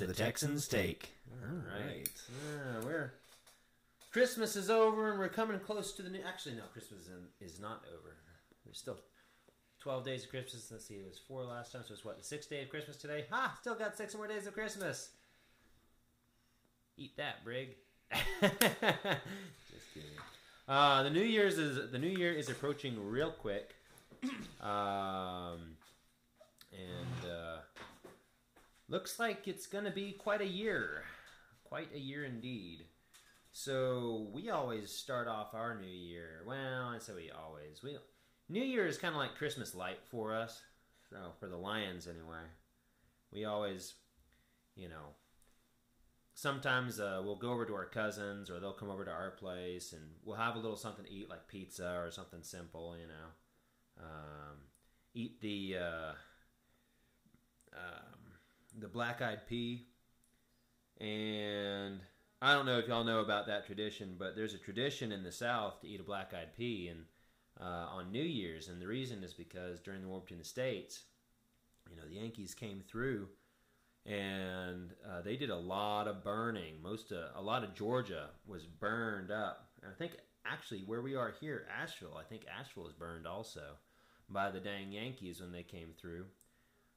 To the Texans Take. All right. Yeah, we're Christmas is over and we're coming close to the new. Actually, no, Christmas is, is not over. There's still 12 days of Christmas. Let's see, it was four last time, so it's what, the sixth day of Christmas today? Ha! Still got six more days of Christmas. Eat that, Brig. Just kidding. Uh, the New Year's is the New Year is approaching real quick, um, and uh, looks like it's going to be quite a year, quite a year indeed. So we always start off our New Year. Well, I say we always. We New Year is kind of like Christmas light for us. So for the Lyons, anyway, we always, you know, sometimes uh, we'll go over to our cousins or they'll come over to our place and we'll have a little something to eat like pizza or something simple you know um, eat the uh, um, the black eyed pea and i don't know if y'all know about that tradition but there's a tradition in the south to eat a black eyed pea and uh, on new year's and the reason is because during the war between the states you know the yankees came through and uh, they did a lot of burning. Most uh, a lot of Georgia was burned up. And I think actually where we are here, Asheville, I think Asheville was burned also by the dang Yankees when they came through.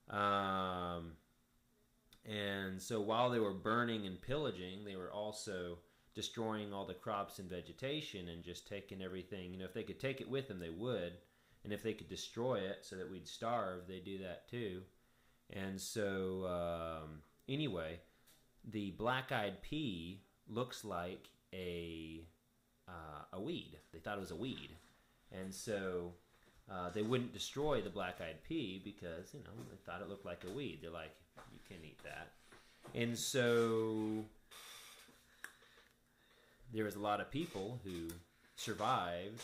Um, and so while they were burning and pillaging, they were also destroying all the crops and vegetation and just taking everything. You know, if they could take it with them, they would. And if they could destroy it so that we'd starve, they'd do that too. And so, um, anyway, the black-eyed pea looks like a uh, a weed. They thought it was a weed, and so uh, they wouldn't destroy the black-eyed pea because you know they thought it looked like a weed. They're like, you can't eat that, and so there was a lot of people who survived,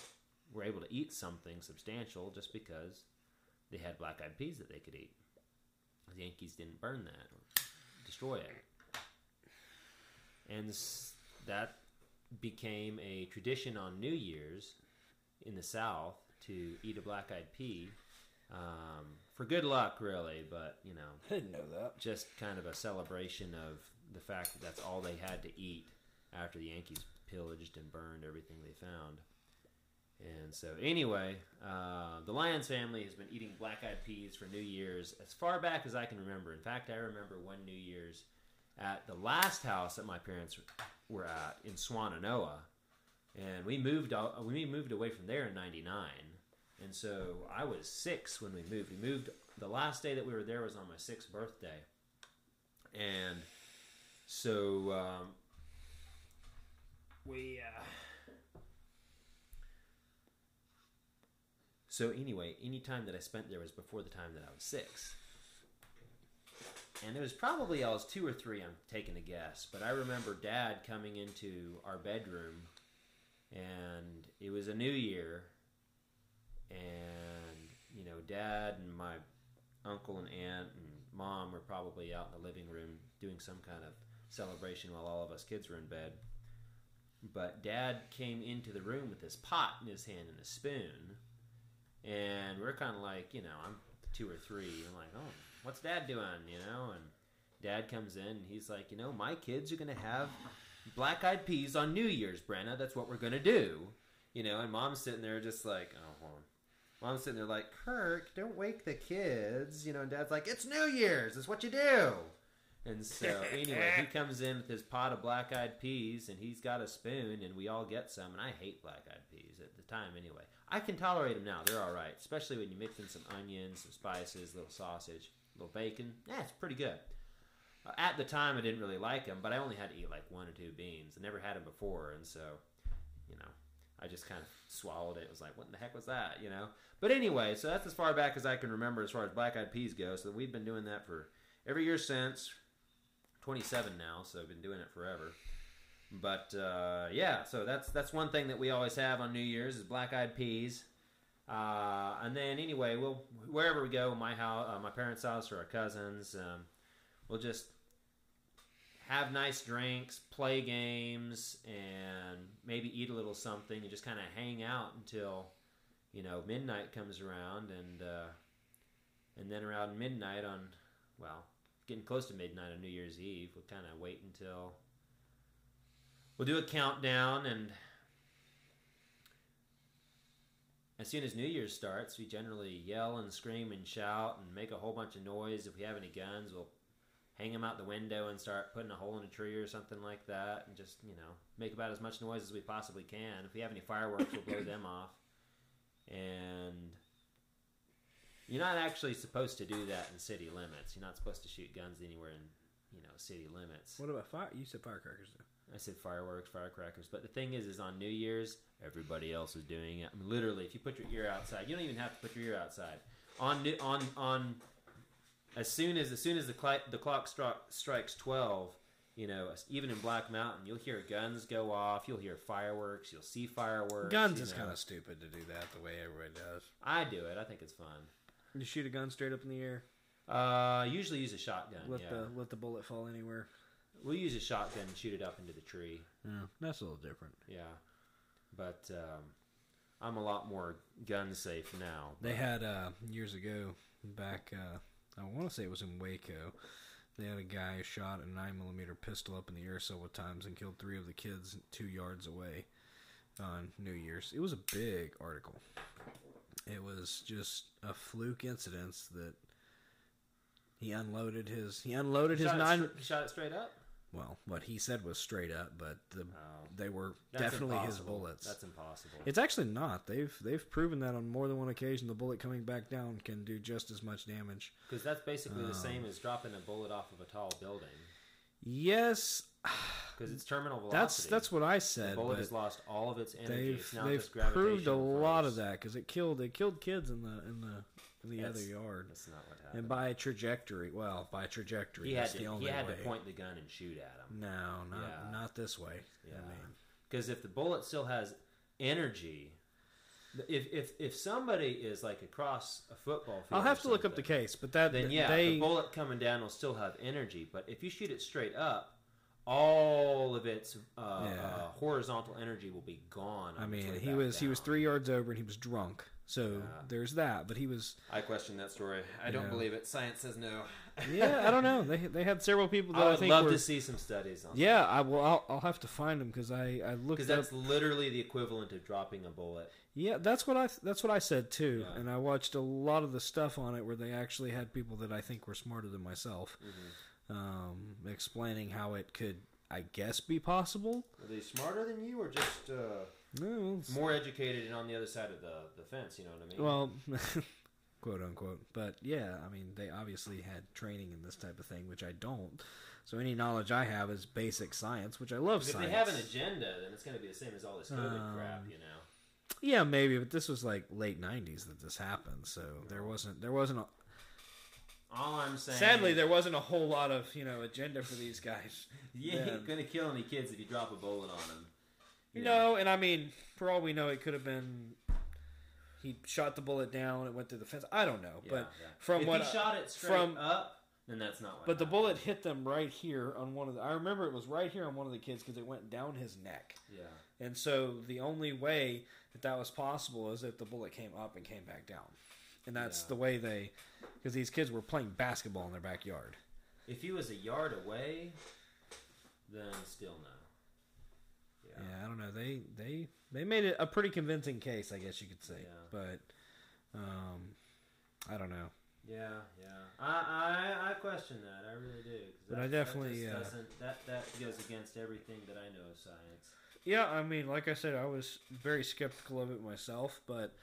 were able to eat something substantial just because they had black-eyed peas that they could eat. The Yankees didn't burn that or destroy it. And that became a tradition on New Year's in the South to eat a black eyed pea um, for good luck, really, but you know, I didn't know that. Just kind of a celebration of the fact that that's all they had to eat after the Yankees pillaged and burned everything they found. And so, anyway, uh, the Lyons family has been eating black eyed peas for New Year's as far back as I can remember. In fact, I remember one New Year's at the last house that my parents were at in Swannanoa. And we moved we moved away from there in 99. And so I was six when we moved. We moved, the last day that we were there was on my sixth birthday. And so um, we. Uh, So anyway, any time that I spent there was before the time that I was six. And it was probably I was two or three, I'm taking a guess. But I remember dad coming into our bedroom and it was a new year and you know, dad and my uncle and aunt and mom were probably out in the living room doing some kind of celebration while all of us kids were in bed. But dad came into the room with this pot in his hand and a spoon and we're kind of like, you know, I'm two or three. I'm like, oh, what's dad doing? You know, and dad comes in and he's like, you know, my kids are gonna have black eyed peas on New Year's, Brenna. That's what we're gonna do. You know, and mom's sitting there just like, oh. Mom's sitting there like, Kirk, don't wake the kids. You know, and dad's like, it's New Year's. It's what you do. And so, anyway, he comes in with his pot of black eyed peas and he's got a spoon, and we all get some. And I hate black eyed peas at the time, anyway. I can tolerate them now. They're all right, especially when you mix in some onions, some spices, a little sausage, a little bacon. Yeah, it's pretty good. Uh, at the time, I didn't really like them, but I only had to eat like one or two beans. I never had them before, and so, you know, I just kind of swallowed it. It was like, what the heck was that, you know? But anyway, so that's as far back as I can remember as far as black eyed peas go. So we've been doing that for every year since. 27 now, so I've been doing it forever. But uh, yeah, so that's that's one thing that we always have on New Year's is black eyed peas. Uh, and then anyway, we'll wherever we go, my house, uh, my parents' house, or our cousins, um, we'll just have nice drinks, play games, and maybe eat a little something, and just kind of hang out until you know midnight comes around, and uh, and then around midnight on well getting close to midnight on New Year's Eve. We'll kind of wait until we'll do a countdown, and as soon as New Year's starts, we generally yell and scream and shout and make a whole bunch of noise. If we have any guns, we'll hang them out the window and start putting a hole in a tree or something like that, and just you know make about as much noise as we possibly can. If we have any fireworks, we'll blow them off, and you're not actually supposed to do that in city limits. You're not supposed to shoot guns anywhere in you know city limits. What about fire? You said firecrackers. Though. I said fireworks, firecrackers, but the thing is, is on New Year's, everybody else is doing it. I mean, literally, if you put your ear outside, you don't even have to put your ear outside. On New- on on, as soon as as soon as the cli- the clock stri- strikes twelve, you know, even in Black Mountain, you'll hear guns go off, you'll hear fireworks, you'll see fireworks. Guns you is kind of stupid to do that the way everybody does. I do it. I think it's fun. You shoot a gun straight up in the air. Uh, I usually use a shotgun. Let yeah, the let the bullet fall anywhere. we'll use a shotgun and shoot it up into the tree. Yeah, that's a little different. Yeah, but um, I'm a lot more gun safe now. They had uh, years ago back. Uh, I want to say it was in Waco. They had a guy who shot a nine millimeter pistol up in the air several times and killed three of the kids two yards away on New Year's. It was a big article. It was just a fluke incident that he unloaded his he unloaded his shot, nine. it, stra- shot it straight up. Well, what he said was straight up, but the Oh, they were definitely his bullets. That's impossible. It's actually not. They've they've proven that on more than one occasion. The bullet coming back down can do just as much damage. Because that's basically the same Um, as dropping a bullet off of a tall building. Yes, Because it's terminal velocity. that's that's what I the said. bullet has lost all of its energy. they've It's now they've proved a lot of that because it killed it killed kids in the in the in the That's- other yard. That's not what happened. And by trajectory, well, by trajectory, he had that's to the only he had way. to point the gun and shoot at him. No, not Yeah. not this way. Yeah. I mean, Because if the bullet still has energy, if if if somebody is like across a football field, I'll have to look up the case, but that Then yeah, they the bullet coming down will still have energy. But if you shoot it straight up, all of its uh, Yeah. uh, horizontal energy will be gone. I mean, he was he was three yards over and he was drunk. So there's that. But he was I question that story. I don't Yeah. believe it. Science says no. yeah. I don't know. They they had several people that I I, would think love were to see some studies on. Yeah, I will. I'll, I'll have to find them because I I looked because that's literally the equivalent of dropping a bullet. Yeah, that's what I that's what I said too. Yeah. And I watched a lot of the stuff on it where they actually had people that I think were smarter than myself, Mm-hmm. um, explaining how it could, I guess, be possible. Are they smarter than you, or just uh, No, more educated and on the other side of the, the fence? You know what I mean? well, quote unquote. But yeah, I mean, they obviously had training in this type of thing, which I don't. So any knowledge I have is basic science, which I love. if science. they have an agenda, then it's going to be the same as all this COVID Um, crap. You know. Yeah, maybe, but this was like late '90s that this happened, so there wasn't there wasn't. A, All I'm saying. sadly, there wasn't a whole lot of you know agenda for these guys. you ain't going to kill any kids if you drop a bullet on them. You know, and I mean, for all we know, it could have been he shot the bullet down. It went through the fence. I don't know, Yeah, but yeah. from if what he I- shot it straight from- up, then that's not what. but the bullet hit them right here on one of the. I remember it was right here on one of the kids because it went down his neck, Yeah. and so the only way that that was possible is if the bullet came up and came back down, and that's Yeah. the way they, because these kids were playing basketball in their backyard. If he was a yard away, then still no. Yeah, I don't know. They they they made it a pretty convincing case, I guess you could say. Yeah. But um, I don't know. Yeah, yeah. I, I, I question that. I really do. 'cause But I definitely, that, uh, doesn't, that that goes against everything that I know of science. Yeah, I mean, like I said, I was very skeptical of it myself, but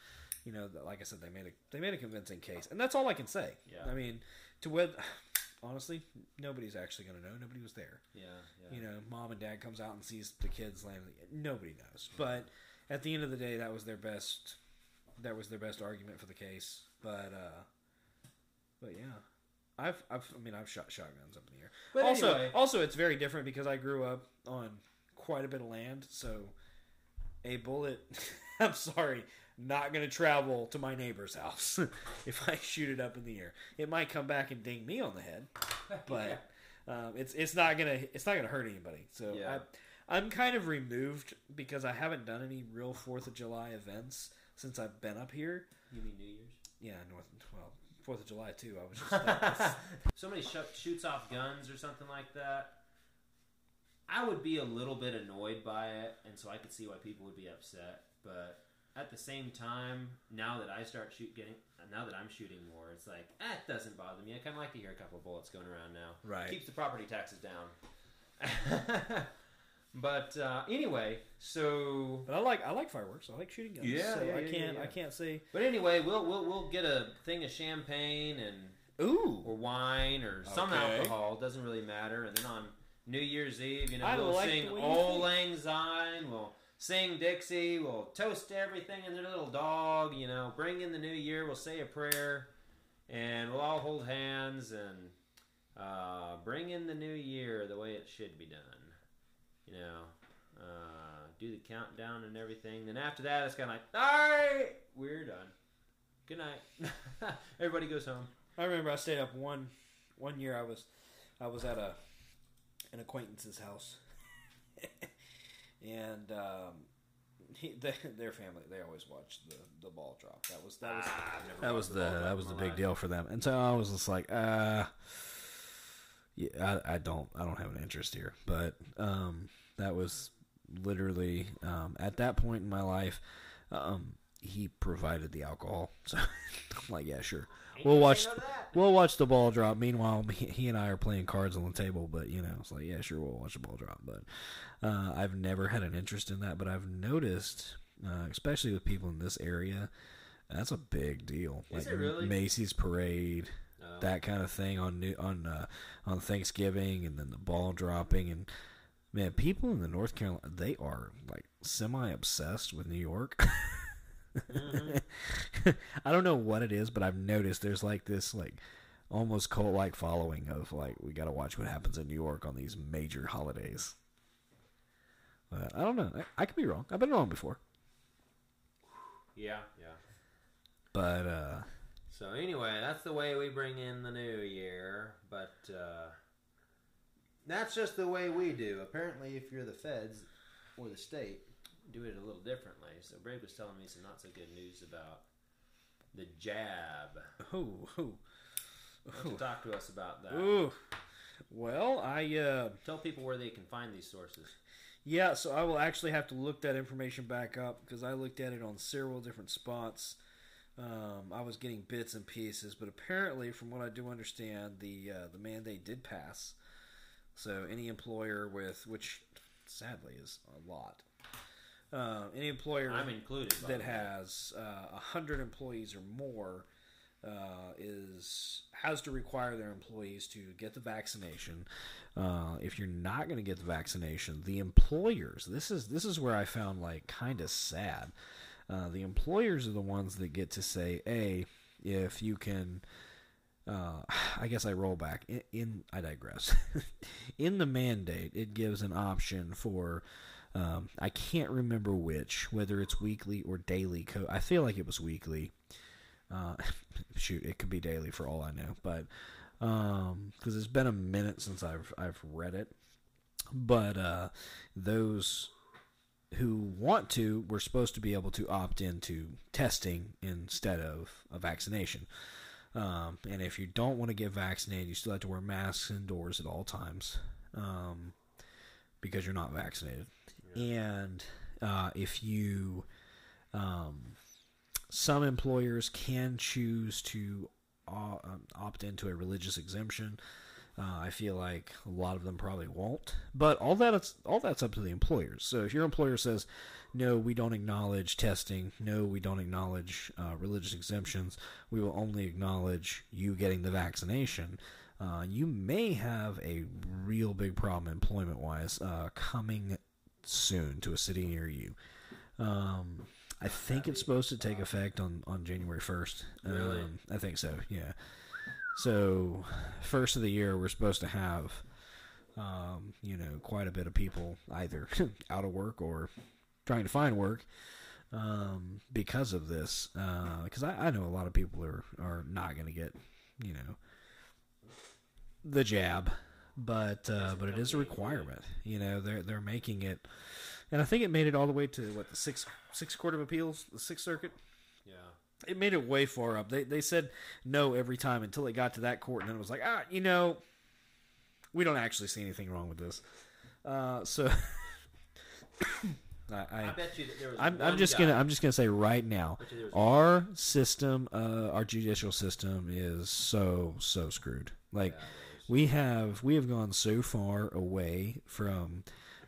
you know, like I said, they made a they made a convincing case, and that's all I can say. Yeah. I mean, to what, honestly, nobody's actually going to know. Nobody was there. Yeah, yeah. You know, mom and dad comes out and sees the kids landing. Nobody knows. But at the end of the day, that was their best. That was their best argument for the case. But uh, but yeah. I've, I've, I mean, I've shot shotguns up in the air. But also, anyway. also, it's very different because I grew up on quite a bit of land, so a bullet. I'm sorry, not going to travel to my neighbor's house if I shoot it up in the air. It might come back and ding me on the head, but um, it's it's not gonna it's not gonna hurt anybody. So Yeah. I, I'm kind of removed because I haven't done any real Fourth of July events since I've been up here. You mean New Year's? Yeah, North well Fourth of July too. I was just somebody sh- shoots off guns or something like that, I would be a little bit annoyed by it, and so I could see why people would be upset. But at the same time, now that I start shoot getting, now that I'm shooting more, it's like eh, it doesn't bother me. I kind of like to hear a couple bullets going around now. Right. keeps the property taxes down. but uh, anyway, so But I like I like fireworks. I like shooting guns. Yeah, so yeah, I can't yeah, I can't say but anyway, we'll we'll we'll get a thing of champagne and ooh. or wine or some Okay. alcohol. Doesn't really matter. And then on New Year's Eve, you know, I we'll like sing the way you "Auld think. Lang Syne." We'll sing Dixie. We'll toast everything and their little dog. You know, bring in the new year. We'll say a prayer, and we'll all hold hands and uh, bring in the new year the way it should be done. You know, uh, do the countdown and everything. Then after that, it's kind of like, all right, we're done. Good night. Everybody goes home. I remember I stayed up one one year. I was I was at a an acquaintance's house, and um, he, they, their family they always watched the, the ball drop. That was that was Ah, never that was watched the that was the big life. deal for them. And so I was just like, uh, yeah, I, I don't I don't have an interest here. But um, that was literally um, at that point in my life. Um, he provided the alcohol, so I'm like, yeah, sure. We'll watch. say no to that. We'll watch the ball drop. Meanwhile, he, he and I are playing cards on the table. But you know, it's like, yeah, sure, we'll watch the ball drop. But uh, I've never had an interest in that. But I've noticed, uh, especially with people in this area, that's a big deal. Is it really? Macy's parade, Oh. that kind of thing on new on uh, on Thanksgiving, and then the ball dropping, and man, people in the North Carolina they are like semi obsessed with New York. Mm-hmm. I don't know what it is, but I've noticed there's like this like almost cult like following of like we got to watch what happens in New York on these major holidays. But I don't know. I, I could be wrong. I've been wrong before. Yeah, yeah. But uh So anyway, that's the way we bring in the new year, but uh, that's just the way we do. Apparently, if you're the feds or the state, do it a little differently. So Brave was telling me some not so good news about the jab. oh, oh, Why don't you talk to us about that? Ooh. Well, I uh Tell people where they can find these sources. yeah, so I will actually have to look that information back up because I looked at it on several different spots. Um, I was getting bits and pieces, but apparently, from what I do understand, the uh, the mandate did pass. So any employer with which, sadly, is a lot. Uh, any employer I'm included. that has uh, a hundred employees or more uh, is has to require their employees to get the vaccination. Uh, if you're not going to get the vaccination, the employers this is this is where I found like kind of sad. Uh, the employers are the ones that get to say, "A, if you can." Uh, I guess I roll back. In, in I digress. in the mandate, it gives an option for um, I can't remember which, whether it's weekly or daily. Co- I feel like it was weekly. Uh, shoot, it could be daily for all I know, but because it's been a minute since I've I've read it. But uh, those who want to were supposed to be able to opt into testing instead of a vaccination. Um, and if you don't want to get vaccinated, you still have to wear masks indoors at all times um, because you're not vaccinated. And uh, if you, um, some employers can choose to uh, um, opt into a religious exemption. Uh, I feel like a lot of them probably won't, but all that all that's up to the employers. So if your employer says, "No, we don't acknowledge testing. No, we don't acknowledge uh, religious exemptions. We will only acknowledge you getting the vaccination," uh, you may have a real big problem employment wise uh, coming soon to a city near you. Um, I think it's supposed to take effect on, on January 1st. Really? Um, I think so, yeah. So, first of the year, we're supposed to have, um, you know, quite a bit of people either out of work or trying to find work um, because of this. Because I, I know a lot of people are, are not going to get, you know, the jab, but uh, but it is a requirement. You know, they're they're making it, and I think it made it all the way to what the sixth sixth court of appeals, the Sixth Circuit. Yeah. it made it way far up. They they said no every time until they got to that court, and then it was like, ah, you know, we don't actually see anything wrong with this. Uh, so I, I, I bet you that there was. I'm, I'm just guy- gonna I'm just gonna say right now, our system, uh, our judicial system is so so screwed. Like Yeah, we have we have gone so far away from.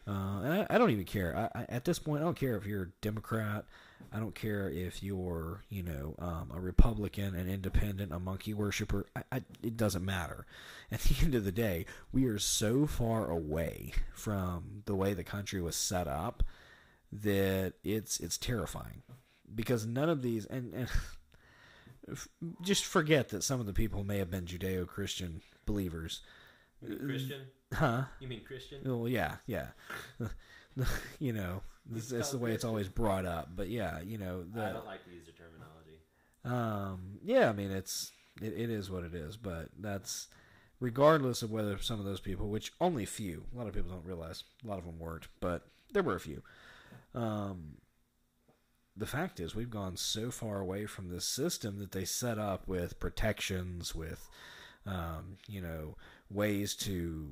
Uh, and I, I don't even care. I, I, at this point, I don't care if you're a Democrat. I don't care if you're, you know, um, a Republican, an independent, a monkey worshiper. It doesn't matter. At the end of the day, we are so far away from the way the country was set up that it's it's terrifying because none of these and, and just forget that some of the people may have been Judeo-Christian believers. Christian? Huh? You mean Christian? Well, yeah, yeah. you know, this, that's the way it's always brought up. But yeah, you know, I don't like to use the terminology. um, yeah, I mean, it's it, it is what it is. But that's regardless of whether some of those people, which only few, a lot of people don't realize, a lot of them weren't, but there were a few. Um, the fact is, we've gone so far away from this system that they set up with protections, with um, you know ways to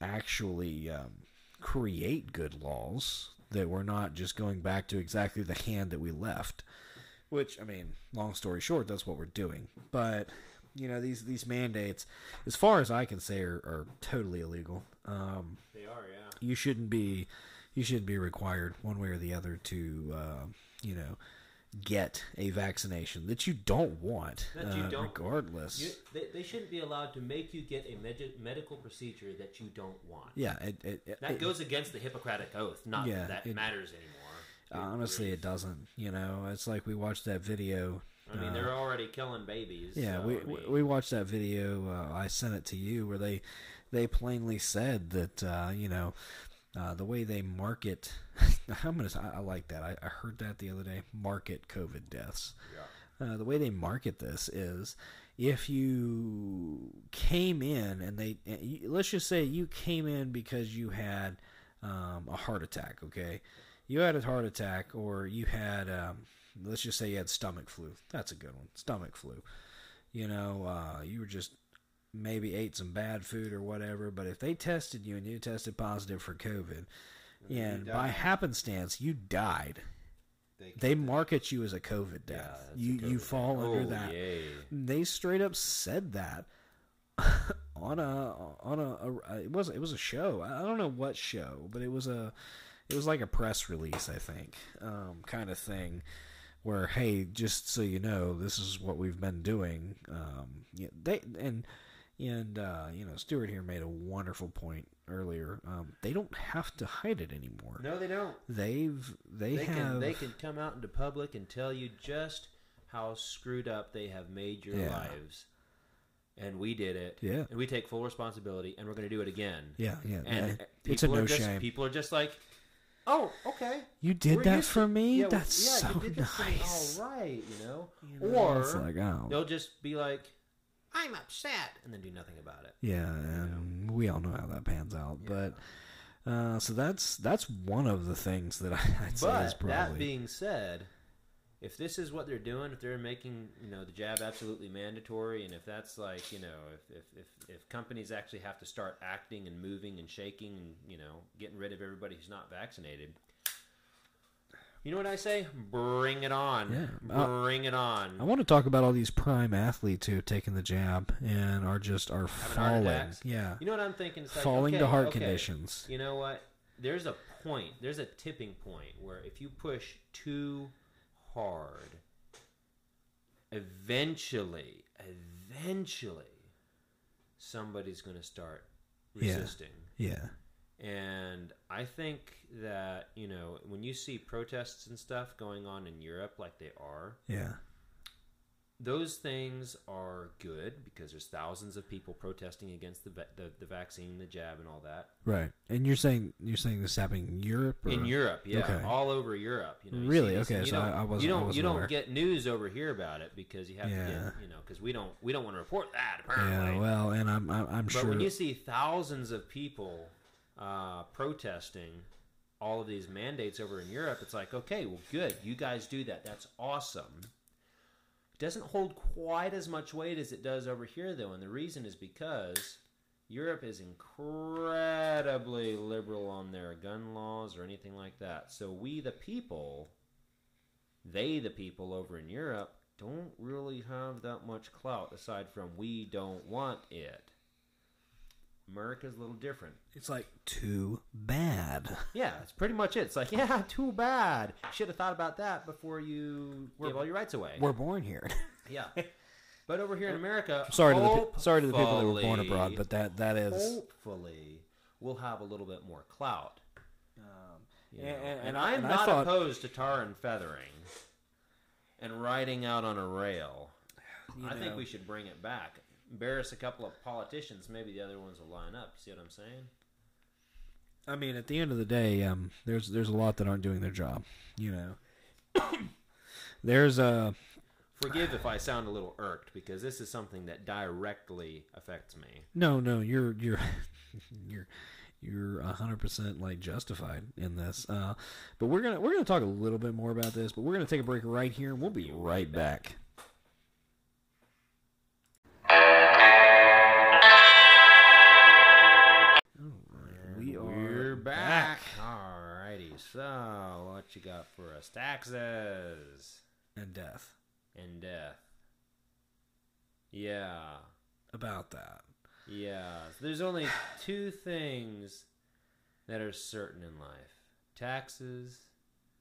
actually um, create good laws that we're not just going back to exactly the hand that we left. Which I mean, long story short, that's what we're doing. But you know these these mandates, as far as I can say, are, are totally illegal. Um, They are, yeah. you shouldn't be you shouldn't be required one way or the other to uh, you know get a vaccination that you don't want That you uh, don't- regardless You, they, they shouldn't be allowed to make you get a med- medical procedure that you don't want. yeah it, it, That it- goes against the Hippocratic Oath. Not Yeah, that it- matters anymore. It honestly it doesn't you know it's like we watched that video I mean, uh, they're already killing babies. yeah so, we, I mean, we watched that video uh, i sent it to you where they they plainly said that uh, you know uh, the way they market i'm gonna i, I like that. I, I heard that the other day market covid deaths. Uh, the way they market this is if you came in and they you- let's just say you came in because you had um, a heart attack okay? You had a heart attack or you had um, let's just say you had stomach flu. That's a good one stomach flu. You know uh, you were just maybe ate some bad food or whatever but if they tested you and you tested positive for covid and by happenstance you died they market you as a COVID death. a you you fall death. under Oh, that. yay. They straight up said that on a on a, a it was it was a show. I don't know what show, but it was a it was like a press release, I think, um, kind of thing. Where hey, just so you know, this is what we've been doing. Um, yeah, they and and uh, you know, Stuart here made a wonderful point earlier. Um, they don't have to hide it anymore. No, they don't. They've they, They have can they can come out into public and tell you just how screwed up they have made your Yeah. lives. And we did it. Yeah. And we take full responsibility and we're going to do it again. Yeah, yeah. And uh, uh, it's a no are just, shame. People are just like, "Oh, okay. You did We're that used for to- me. yeah, That's yeah, so you did this for me. nice. All right, you know. You know, or it's like, oh. they'll just be like, "I'm upset," and then do nothing about it. yeah, and we all know how that pans out. But uh, so that's that's one of the things that I, I'd say is But that being said, if this is what they're doing, if they're making you know the jab absolutely mandatory, and if that's like you know if if if, if companies actually have to start acting and moving and shaking and you know getting rid of everybody who's not vaccinated. You know what I say? Bring it on. Yeah. Uh, Bring it on. I want to talk about all these prime athletes who have taken the jab and are just are Having falling. Yeah, You know what I'm thinking? Like, falling to heart okay, conditions. You know what? There's a point. There's a tipping point where if you push too hard, eventually, eventually, somebody's going to start Yeah. resisting. Yeah, And I think that, you know, when you see protests and stuff going on in Europe like they are, yeah, those things are good because there's thousands of people protesting against the, the, the vaccine, the jab, and all that. right. And you're saying you're saying this happening in Europe? Or? in Europe, yeah, Okay. all over Europe. You know, you Really? this, Okay, you so I- I wasn't- You don't. you wasn't don't aware. get news over here about it because you have to get. You know, because we don't. We don't want to report that. Apparently. Yeah, well, and I'm I'm, I'm but sure. when you see thousands of people uh, protesting all of these mandates over in Europe, it's like, okay, well, good. You guys do that. That's awesome. doesn't hold quite as much weight as it does over here, though, and the reason is because Europe is incredibly liberal on their gun laws or anything like that. So we, the people, they, the people over in Europe, don't really have that much clout aside from we don't want it. America's a little different. It's like too bad. Yeah, it's pretty much it. It's like, yeah, too bad. Should have thought about that before you gave all your rights away. We're born here. Yeah. But over here in America, sorry to the sorry to the people that were born abroad, but that that is. hopefully we'll have a little bit more clout. Um, you know. and- and- and, I'm and not thought- opposed to tar and feathering and riding out on a rail. I think we should bring it back. Embarrass a couple of politicians, maybe the other ones will line up. See what I'm saying? I mean, at the end of the day, um, there's there's a lot that aren't doing their job. You know, there's a Forgive if I sound a little irked because this is something that directly affects me. no, no. You're you're you're you're hundred percent like justified in this. Uh, but we're gonna we're gonna talk a little bit more about this. But we're gonna take a break right here, and we'll be right back. So what you got for us? Taxes and death. and death. Yeah, About that. yeah. There's only two things that are certain in life taxes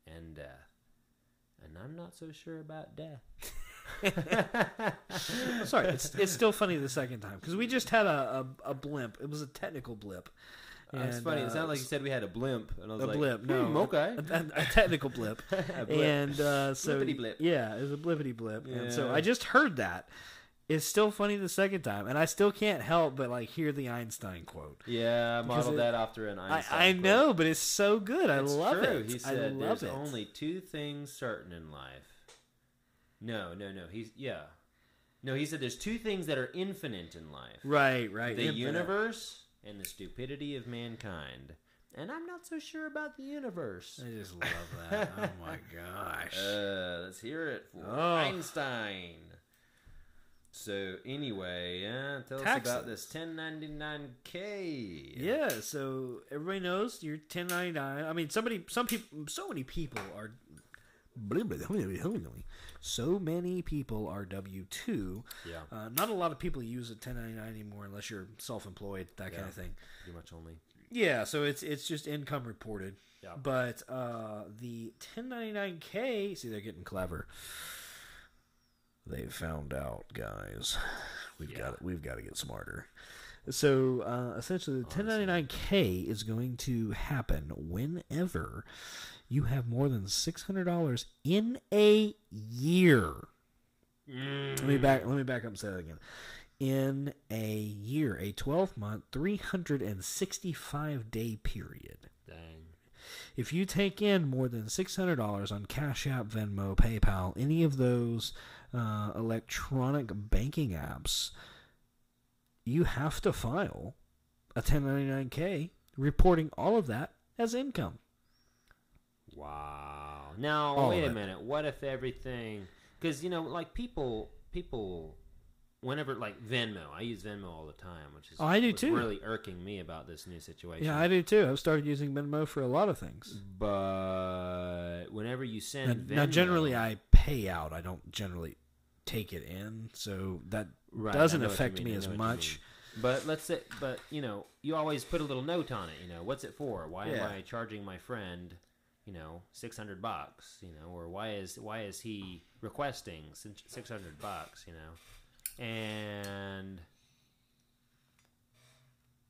and death. And I'm not so sure about death. Sorry, it's, it's still funny the second time because we just had a, a, a blimp. It was a technical blip. It's funny. uh, it sounded like you said we had a blimp, and I was a like, blip. "Hmm, No, okay. a, a- technical blip. A blip. And uh, so Blippity blip. yeah, it was a blippity blip. And so I just heard that. It's still funny the second time, and I still can't help but like hear the Einstein quote. Yeah, I modeled it- that after an I, Einstein. I quote. know, but it's so good. I It's love true. it. He I said there's it. only two things certain in life. No, no, no. He's yeah. No, he said there's two things that are infinite in life. right, right. The Infinite. universe and the stupidity of mankind. And I'm not so sure about the universe. I just love that. oh my gosh. Uh, let's hear it for Oh. Einstein. So anyway, yeah, tell us about this 1099k. Yeah, so everybody knows you're 1099. I mean, somebody, some people, so many people are. So many people are W two. Yeah. Uh, not a lot of people use a 1099 anymore unless you're self-employed, that kind of thing. Pretty much only. Yeah, so it's it's just income reported. Yeah. But uh, the 1099K, see, they're getting clever. They found out, guys. We've Yeah. got we've got to get smarter. So uh, essentially, the 1099K is going to happen whenever you have more than six hundred dollars in a year. Let me back. Let me back up and say that again. In a year, a twelve month, three hundred and sixty five day period. Dang. If you take in more than six hundred dollars on Cash App, Venmo, PayPal, any of those uh, electronic banking apps, you have to file a 1099-K reporting all of that as income. Wow. Now All wait a minute. What if everything? Because you know, like people, people, whenever like Venmo, I use Venmo all the time, which is Oh, I do too. Really irking me about this new situation. Yeah, I do too. I've started using Venmo for a lot of things. But whenever you Now, send Venmo, now generally, I pay out. I don't generally take it in, so that Right, doesn't know what you affect me as know what you much. But let's say, but you know, you always put a little note on it. You know, what's it for? Why Yeah. am I charging my friend, you know, six hundred bucks? You know, or why is why is he requesting six hundred bucks? You know, and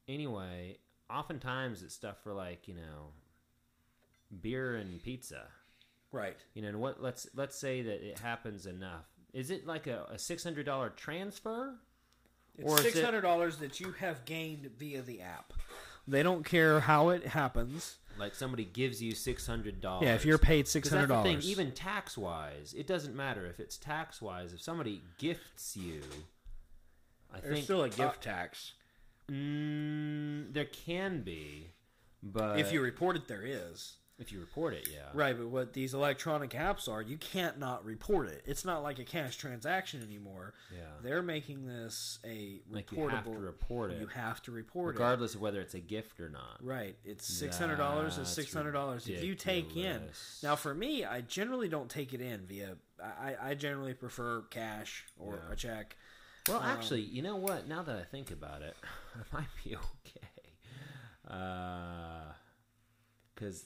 anyway, oftentimes it's stuff for like you know, beer and pizza. Right. You know, and what let's let's say that it happens enough. Is it like a, a six hundred dollar transfer? It's Or is it- six hundred dollars that you have gained via the app. They don't care how it happens. Like somebody gives you six hundred dollars. Yeah, if you're paid six hundred dollars, even tax wise, it doesn't matter if it's tax wise. If somebody gifts you, I think. there's think still a gift tax. Mm, there can be, but if you report it, there is. If you report it, yeah. Right, but what these electronic apps are, you can't not report it. It's not like a cash transaction anymore. Yeah. They're making this a Like reportable. you have to report it, You have to report it. regardless of whether it's a gift or not. Right. It's six hundred dollars. Is six hundred dollars. If you take in now, for me, I generally don't take it in via. I, I generally prefer cash or Yeah. a check. Well, Um, actually, you know what? Now that I think about it, I might be okay. Uh, Because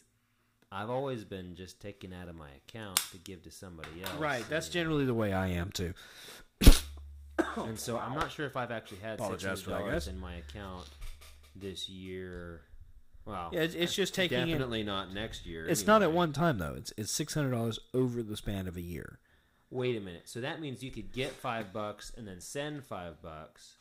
I've always been just taking out of my account to give to somebody else. Right. That's and- generally the way I am too. And so I'm not sure if I've actually had six hundred dollars in my account this year. Well, Yeah, it's, it's just taking in. definitely not next year. It's not at one time though. It's it's six hundred dollars over the span of a year. Wait a minute. So that means you could get five bucks and then send five bucks,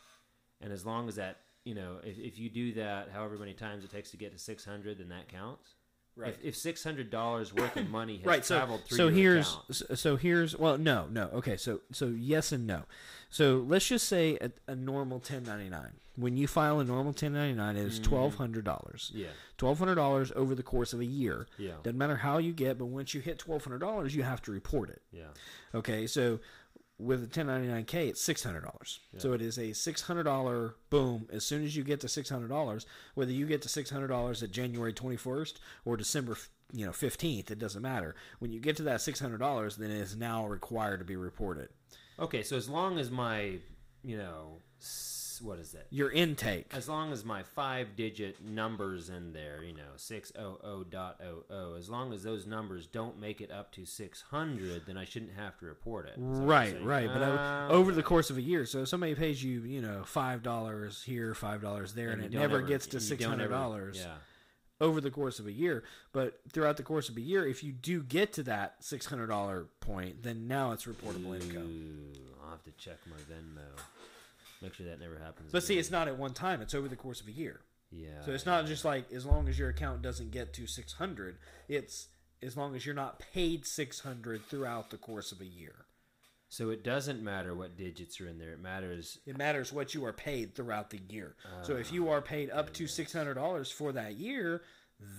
and as long as that, you know, if, if you do that, however many times it takes to get to six hundred, then that counts. Right. If, if six hundred dollars worth of money has right so traveled through so your here's account, so- so here's well no no okay so so yes and no. So let's just say a, a normal 1099 when you file a normal 1099 it is $1200 Mm-hmm. yeah, $1200 over the course of a year. Yeah, doesn't matter how you get but once you hit $1200 you have to report it. Yeah, okay so with a 1099k it's $600 so it is a $600 boom. As soon as you get to $600 whether you get to $600 at january 21st or december you know 15th it doesn't matter. When you get to that $600 then it is now required to be reported. Okay, so as long as my, you know, what is it? your intake As long as my five-digit numbers in there, you know, six oh oh dot oh oh, as long as those numbers don't make it up to six hundred, then I shouldn't have to report it. right right but o- Ah, over the course of a year so if somebody pays you you know $5 here $5 there and, you it never ever- gets to you don't ever- $600 Yeah. over the course of a year. But throughout the course of a year, if you do get to that six hundred dollar point, then now it's reportable income. I'll have to check my Venmo. Make sure that never happens. But see, it's not at one time; it's over the course of a year. Yeah. So it's not just like as long as your account doesn't get to six hundred. It's as long as you're not paid six hundred throughout the course of a year. So it doesn't matter what digits are in there. It matters. It matters what you are paid throughout the year. so if you ah, are paid up to six hundred dollars for that year,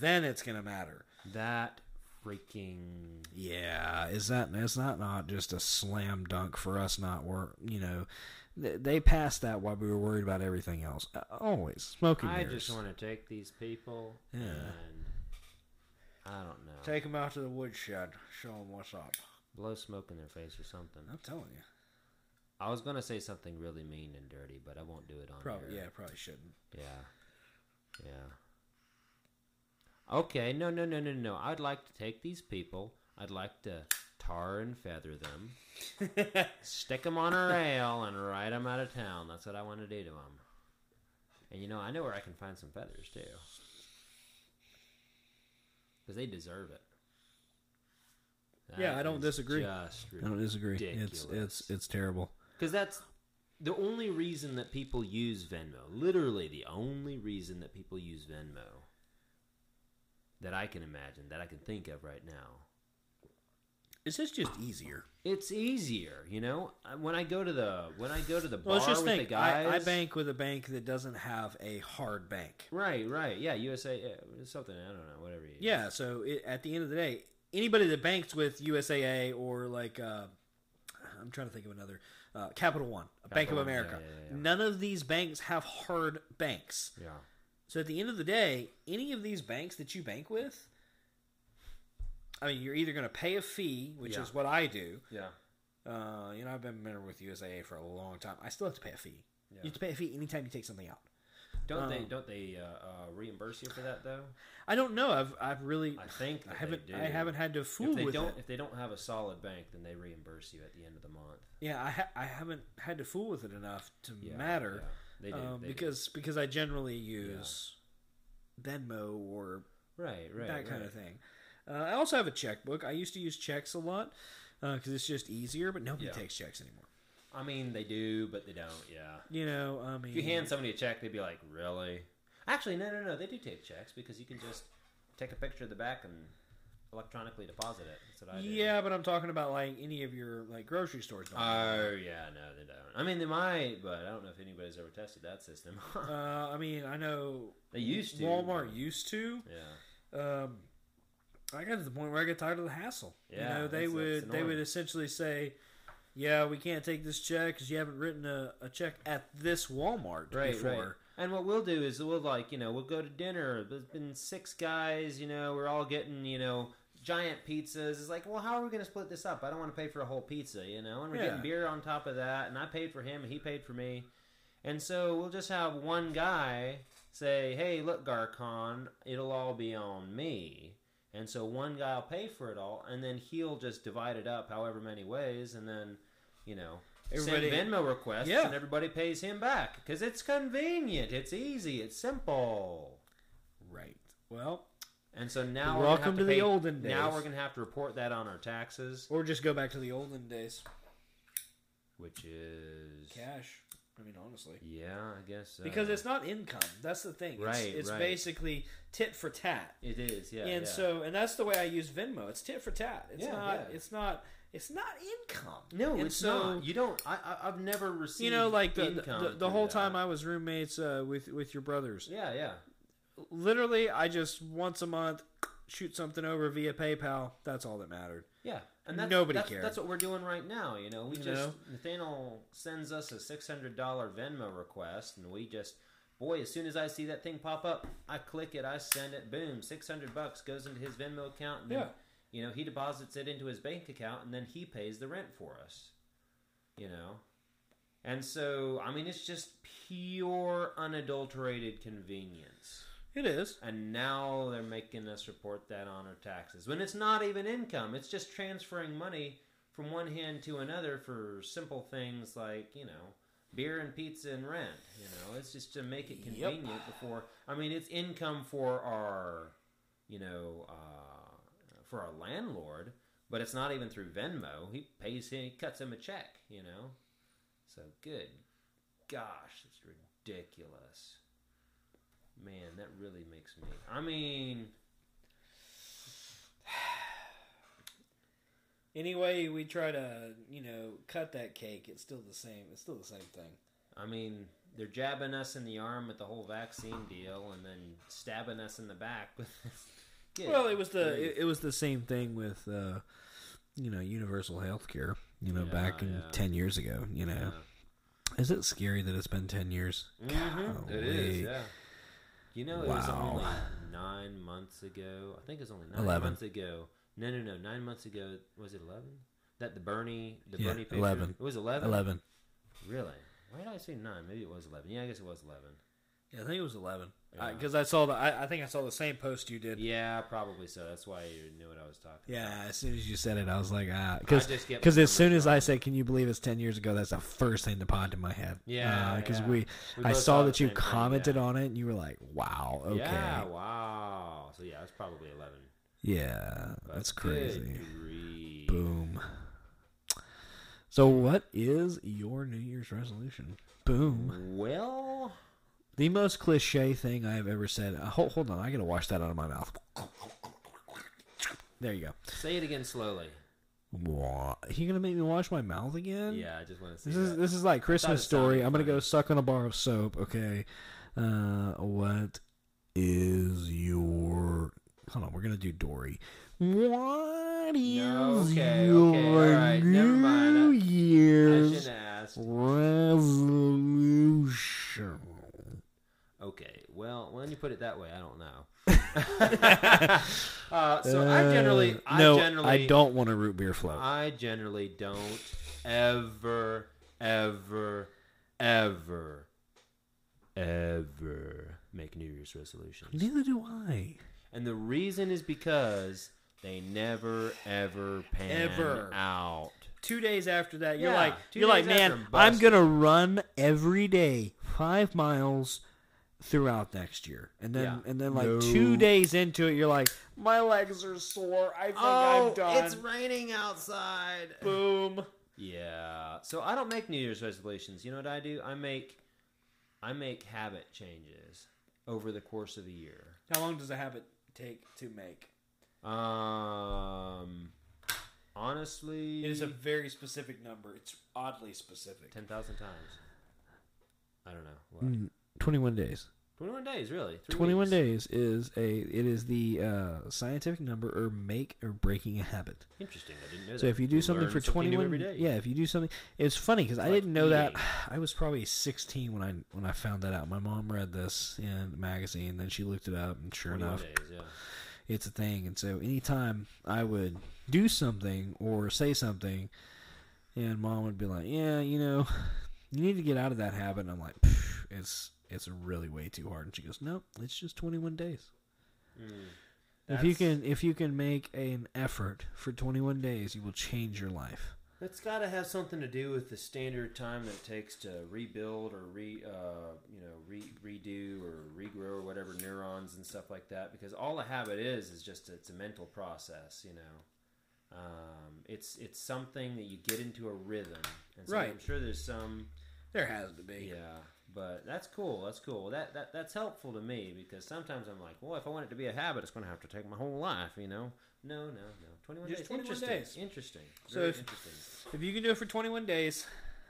then it's going to matter. That freaking. Yeah, is that is that not just a slam dunk for us? Not work, you know. They, they passed that while we were worried about everything else. Uh, Always smoking I mirrors. just want to take these people Yeah. and I don't know, Take them out to the woodshed. Show them what's up. blow smoke in their face or something. I'm telling you. I was gonna say something really mean and dirty, but I won't do it on Probably, here. yeah, probably shouldn't. Yeah. Yeah. Okay, no, no, no, no, no. I'd like to take these people. I'd like to tar and feather them, stick them on a rail, and ride them out of town. That's what I want to do to them. And you know, I know where I can find some feathers too, because they deserve it. Yeah, I don't disagree. Just I don't disagree. It's Ridiculous. it's it's terrible. because that's the only reason that people use Venmo. Literally, the only reason that people use Venmo that I can imagine, that I can think of right now. It's just just easier. It's easier, you know. When I go to the when I go to the bar Well, let's just with think. the guys, I, I bank with a bank that doesn't have a hard bank. Right, right, yeah. USA, yeah, something I don't know, whatever. You Yeah, so it, at the end of the day, anybody that banks with USAA or like uh, I'm trying to think of another uh, Capital One, Bank of One, America. yeah, yeah, yeah. None of these banks have hard banks. yeah. So at the end of the day, any of these banks that you bank with, I mean, you're either going to pay a fee, which Yeah. is what I do. Yeah. Uh, you know, I've been a member with USAA for a long time. I still have to pay a fee. Yeah. You have to pay a fee anytime you take something out. Don't they Um, don't they uh, uh, reimburse you for that though? I don't know. I've I've really I think I haven't they do. I haven't had to fool If they with don't it. if they don't have a solid bank, then they reimburse you at the end of the month. Yeah, I ha- I haven't had to fool with it enough to Yeah, matter. yeah. They do um, they do. because because I generally use Venmo or right, right, that kind right. of thing. Uh, I also have a checkbook. I used to use checks a lot because it's just easier, but nobody Yeah. takes checks anymore. I mean, they do, but they don't. Yeah. You know, I mean, If you hand somebody a check, they'd be like, "Really?" Actually, no, no, no. They do take checks because you can just take a picture of the back and electronically deposit it. That's what I do. yeah, but I'm talking about like any of your like grocery stores. Oh yeah, no, they don't. I mean, they might, but I don't know if anybody's ever tested that system. uh, I mean, I know they used to. Walmart but- used to. Yeah. Um, I got to the point where I get tired of the hassle. Yeah, you know, they would they would essentially say, "Yeah, we can't take this check because you haven't written a, a check at this Walmart right, before." right. And what we'll do is we'll like you know we'll go to dinner. There's been six guys. You know we're all getting you know giant pizzas. It's like well how are we going to split this up? I don't want to pay for a whole pizza. You know, and we're Yeah. getting beer on top of that. And I paid for him and he paid for me. And so we'll just have one guy say, "Hey, look, Garcon, it'll all be on me." And so one guy will pay for it all, and then he'll just divide it up however many ways, and then, you know, Everybody- send Venmo requests, Yeah. and everybody pays him back because it's convenient, it's easy, it's simple. Right. Well, And so now, we're Welcome to the pay- olden Now we're gonna have to report that on our taxes, or just go back to the olden days. which is Cash. I mean, honestly. yeah, I guess so. Because it's not income. That's the thing. It's, Right, It's right. basically tit for tat. it is, yeah, and yeah. so, and that's the way I use Venmo. It's tit for tat. It's Yeah, not. yeah. It's not. It's not income. no, And it's so, not. You don't. I, I've never received. You know, like the income the, the whole that. time I was roommates uh, with with your brothers. Yeah, yeah. Literally, I just once a month shoot something over via PayPal. That's all that mattered. Yeah, and that's, Nobody that's, cared. That's what we're doing right now. You know, we You just know? Nathaniel sends us a six hundred dollar Venmo request, and we just, boy, as soon as I see that thing pop up, I click it, I send it, boom, six hundred bucks goes into his Venmo account, and then, Yeah. you know, he deposits it into his bank account, and then he pays the rent for us. You know, and so I mean, it's just pure unadulterated convenience. It is. And now they're making us report that on our taxes. When it's not even income, it's just transferring money from one hand to another for simple things like, you know, beer and pizza and rent. You know, it's just to make it Yep. convenient before. I mean, it's income for our, you know, uh, for our landlord, but it's not even through Venmo. He pays him, he cuts him a check, you know? So good. Gosh, it's ridiculous. Man, that really makes me. I mean, Anyway, we try to you know cut that cake. It's still the same. It's still the same thing. I mean, they're jabbing us in the arm with the whole vaccine deal, and then stabbing us in the back with. Good Well, it was the it, it was the same thing with uh, you know universal health care. You know, Yeah, back in yeah. ten years ago. You know, Yeah. is it scary that it's been ten years? Mhm, It is, yeah. You know, it was only nine months ago. I think it was only nine 11. months ago. No, no, no. Nine months ago. Was it eleven? That the Bernie, the Yeah, Bernie picture. 11. It was eleven. Eleven. Really? Why did I say nine? Maybe it was eleven. Yeah, I guess it was eleven. Yeah, I think it was eleven. Yeah. Because I saw the. I, I think I saw the same post you did. Yeah, probably so. That's why you knew what I was talking. Yeah, as soon as you said it, I was like, ah, because because as soon as I said, "Can you believe it's ten years ago?" That's the first thing that popped in my head. Yeah, because yeah. we, We I saw that you same thing, commented yeah. on it, and you were like, "Wow, okay, Yeah, wow. So yeah, it's probably eleven. yeah, But that's crazy." grief. Boom. So, what is your New Year's resolution? Boom. Well, The most cliche thing I have ever said. Uh, hold, hold on, I gotta wash that out of my mouth. There you go. say it again slowly. Wha- You gonna make me wash my mouth again? Yeah, I just want to see This is that. this is like Christmas story. I'm gonna go suck on a bar of soap. Okay. Uh, what is your? Hold on, we're gonna do Dory. What is No, okay, your okay, all right, never mind. I- New I Year's asked. resolution? Well, when you put it that way, I don't know. uh, so I generally, Uh, I no, generally, I don't want a root beer float. I generally don't ever, ever, ever, ever make New Year's resolutions. Neither do I. And the reason is because they never, ever pan Ever. out. Two days after that, you're Yeah, like, two you're like, man, I'm I'm gonna run every day, five miles throughout next year, and then Yeah. and then like No. two days into it, you're like, my legs are sore. I think I'm done. Oh, it's raining outside. Boom. Yeah. So I don't make New Year's resolutions. You know what I do? I make I make habit changes over the course of a year. How long does a habit take to make? Um honestly It is a very specific number. It's oddly specific. 10,000 times. I don't know. What? Mm, Twenty-one days. 21 days, really. Three 21 weeks. days is a it is the uh, scientific number or make or breaking a habit. Interesting. I didn't know that. So if you do We something for something 21 every day. yeah, if you do something it's funny cuz I didn't know that. I was probably 16 when I when I found that out. My mom read this in the magazine then she looked it up and sure enough days, yeah. it's a thing. And so anytime I would do something or say something, and mom would be like, "Yeah, you know, you need to get out of that habit." And I'm like, "Pff, "It's it's really way too hard." And she goes, "No, it's just 21 days. Mm. if you can if you can make an effort for 21 days, you will change your life." That's got to have something to do with the standard time that it takes to rebuild or re, uh, you know, re, redo or regrow or whatever neurons and stuff like that. Because all a habit is is just it's a mental process. You know, um, it's it's something that you get into a rhythm. And so Right. I'm sure there's some. There has to be. Yeah, but that's cool. That's cool. That that that's helpful to me because sometimes I'm like, well, if I want it to be a habit, it's going to have to take my whole life. You know. No, no, no. Twenty-one Just days. 21 interesting. days. Interesting. So Very if- interesting. If you can do it for 21 days,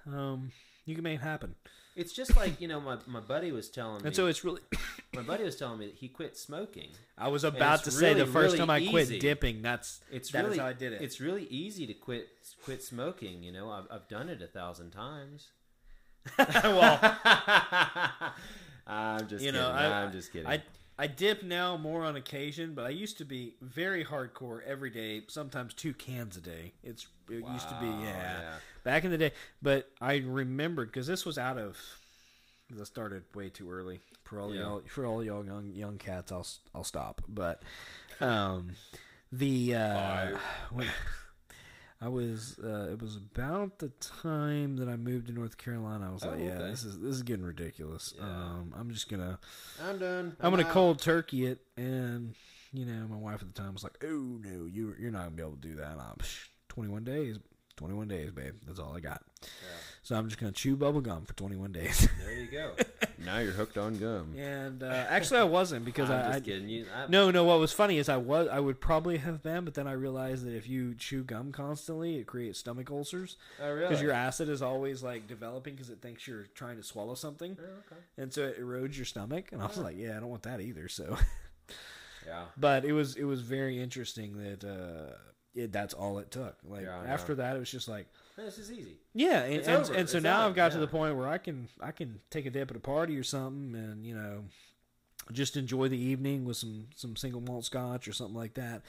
um, you can make it happen. It's just like you know, my, my buddy was telling me. And so it's really. my buddy was telling me that he quit smoking. I was about to say the first really time I quit easy. dipping, that's It's that really how I did it. It's really easy to quit quit smoking. You know, I've I've done it a thousand times. well, I'm just you kidding. know, I, I'm just kidding. I I dip now more on occasion, but I used to be very hardcore every day, sometimes two cans a day. It's it used to be yeah, yeah. back in the day. But I remembered because this was out of. 'cause I started way too early for all Yeah. y'all for all y'all young young cats. I'll I'll stop. But um, the uh, when I was uh, it was about the time that I moved to North Carolina. I was Oh, like, yeah, okay. this is this is getting ridiculous. Yeah. Um, I'm just gonna I'm done. I'm gonna out. cold turkey it, and you know, my wife at the time was like, "Oh no, you you're not gonna be able to do that." I'm, 21 days, 21 days, babe. That's all I got. Yeah. So I'm just gonna chew bubble gum for 21 days. There you go. now you're hooked on gum. and uh, actually, I wasn't because I'm I, just I kidding you. I, no no. What was funny is I was I would probably have been, but then I realized that if you chew gum constantly, it creates stomach ulcers Oh, really? because your acid is always like developing because it thinks you're trying to swallow something, Oh, okay. and so it erodes your stomach. And I was like, yeah, I don't want that either. So. Yeah. but it was it was very interesting that uh it, that's all it took like Yeah, after know. that it was just like This is easy. yeah and, It's and, and so It's now done. i've got to the point where i can i can take a dip at a party or something and you know just enjoy the evening with some some single malt scotch or something like that.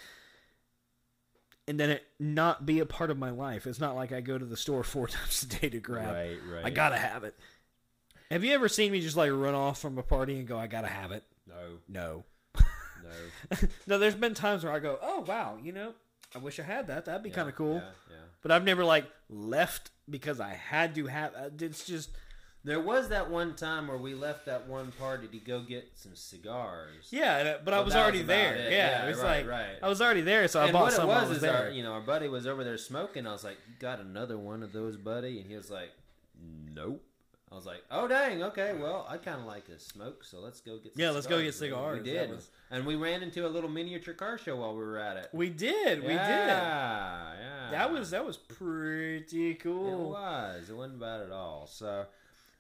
And then it not be a part of my life. It's not like i go to the store four times a day to grab. Right, right. i gotta have it. Have you ever seen me just like run off from a party and go i gotta have it No, no. No. no, there's been times where I go, "Oh wow, you know, I wish I had that. That'd be Yeah, kind of cool." Yeah, yeah. But I've never like left because I had to have. uh, It's just There was that one time where we left that one party to go get some cigars. yeah. uh, But I was already was there. it. Yeah, Yeah, it was right, like right. I was already there, so I and bought what some. it was, was is there. our, you know, our buddy was over there smoking. I was like, "You got another one of those, buddy?" And he was like, "Nope." I was like, "Oh dang, okay. Well, I kind of like to smoke, so let's go get some Yeah, let's go get cigars." We did, was- and we ran into a little miniature car show while we were at it. we did, we did. Yeah, That was that was pretty cool. It was. It wasn't bad at all. So,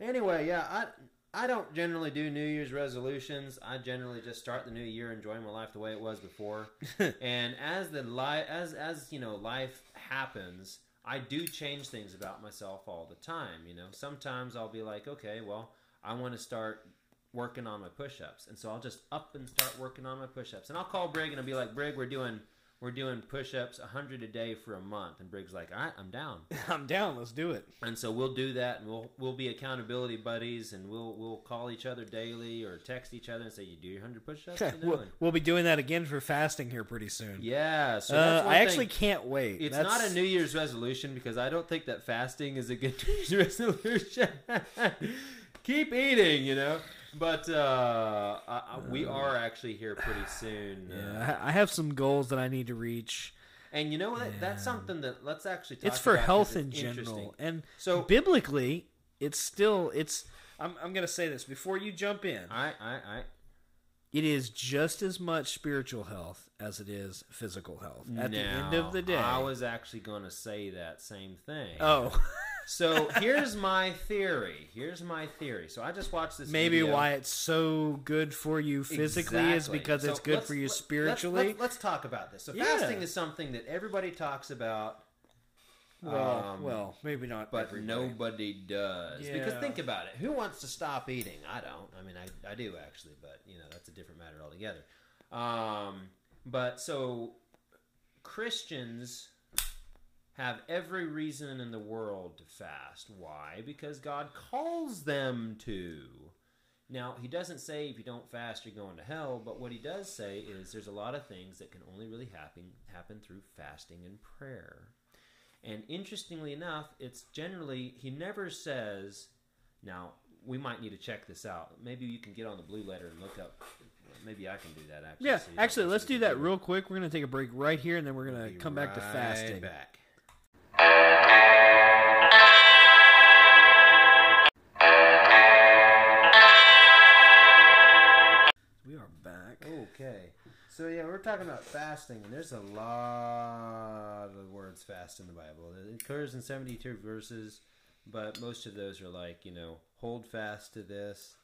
anyway, yeah, I I don't generally do New Year's resolutions. I generally just start the new year enjoying my life the way it was before. and as the li- as as you know, life happens, I do change things about myself all the time. You know, sometimes I'll be like, okay, well, I want to start working on my push-ups, and so I'll just up and start working on my push-ups, and I'll call Brig and I'll be like, Brig, we're doing. We're doing push-ups 100 a day for a month, and Brig's like, "All right, I'm down." I'm down. Let's do it. And so we'll do that, and we'll we'll be accountability buddies, and we'll we'll call each other daily or text each other and say, "You do your hundred push-ups." You we'll, we'll be doing that again for fasting here pretty soon. Yeah, so uh, I thing. actually can't wait. It's That's- not a New Year's resolution because I don't think that fasting is a good New Year's resolution. Keep eating, you know. But uh, I, I, we are actually here pretty soon. Uh, Yeah, I have some goals that I need to reach. And you know what? That's something that let's actually talk it's for health in general and So- biblically it's still it's I'm, I'm gonna say this before you jump in I, I, I, it is just as much spiritual health as it is physical health at the end of the day I was actually going to say that same thing. oh So here's my theory. Here's my theory. So I just watched this. Maybe video. why it's so good for you physically is because So it's good for you let- spiritually. Let's, let's talk about this. So Yeah. fasting is something that everybody talks about. well, um, well, maybe not, but everybody. nobody does. Because think about it. Who wants to stop eating? I don't. I mean, I, I do actually, but you know that's a different matter altogether. Um, but so Christians have every reason in the world to fast. Why? Because God calls them to. Now, he doesn't say if you don't fast, you're going to hell, but what he does say is there's a lot of things that can only really happen happen through fasting and prayer. And interestingly enough, it's generally, he never says, now, we might need to check this out. Maybe you can get on the blue letter and look up. Maybe I can do that actually. Yeah, so actually, let's do that real quick. We're gonna take a break right here, and then we're gonna Be come back to fasting. Back. We are back. Okay. So yeah, we're talking about fasting, and there's a lot of words fast in the Bible. It occurs in 72 verses, but most of those are like, you know, hold fast to this,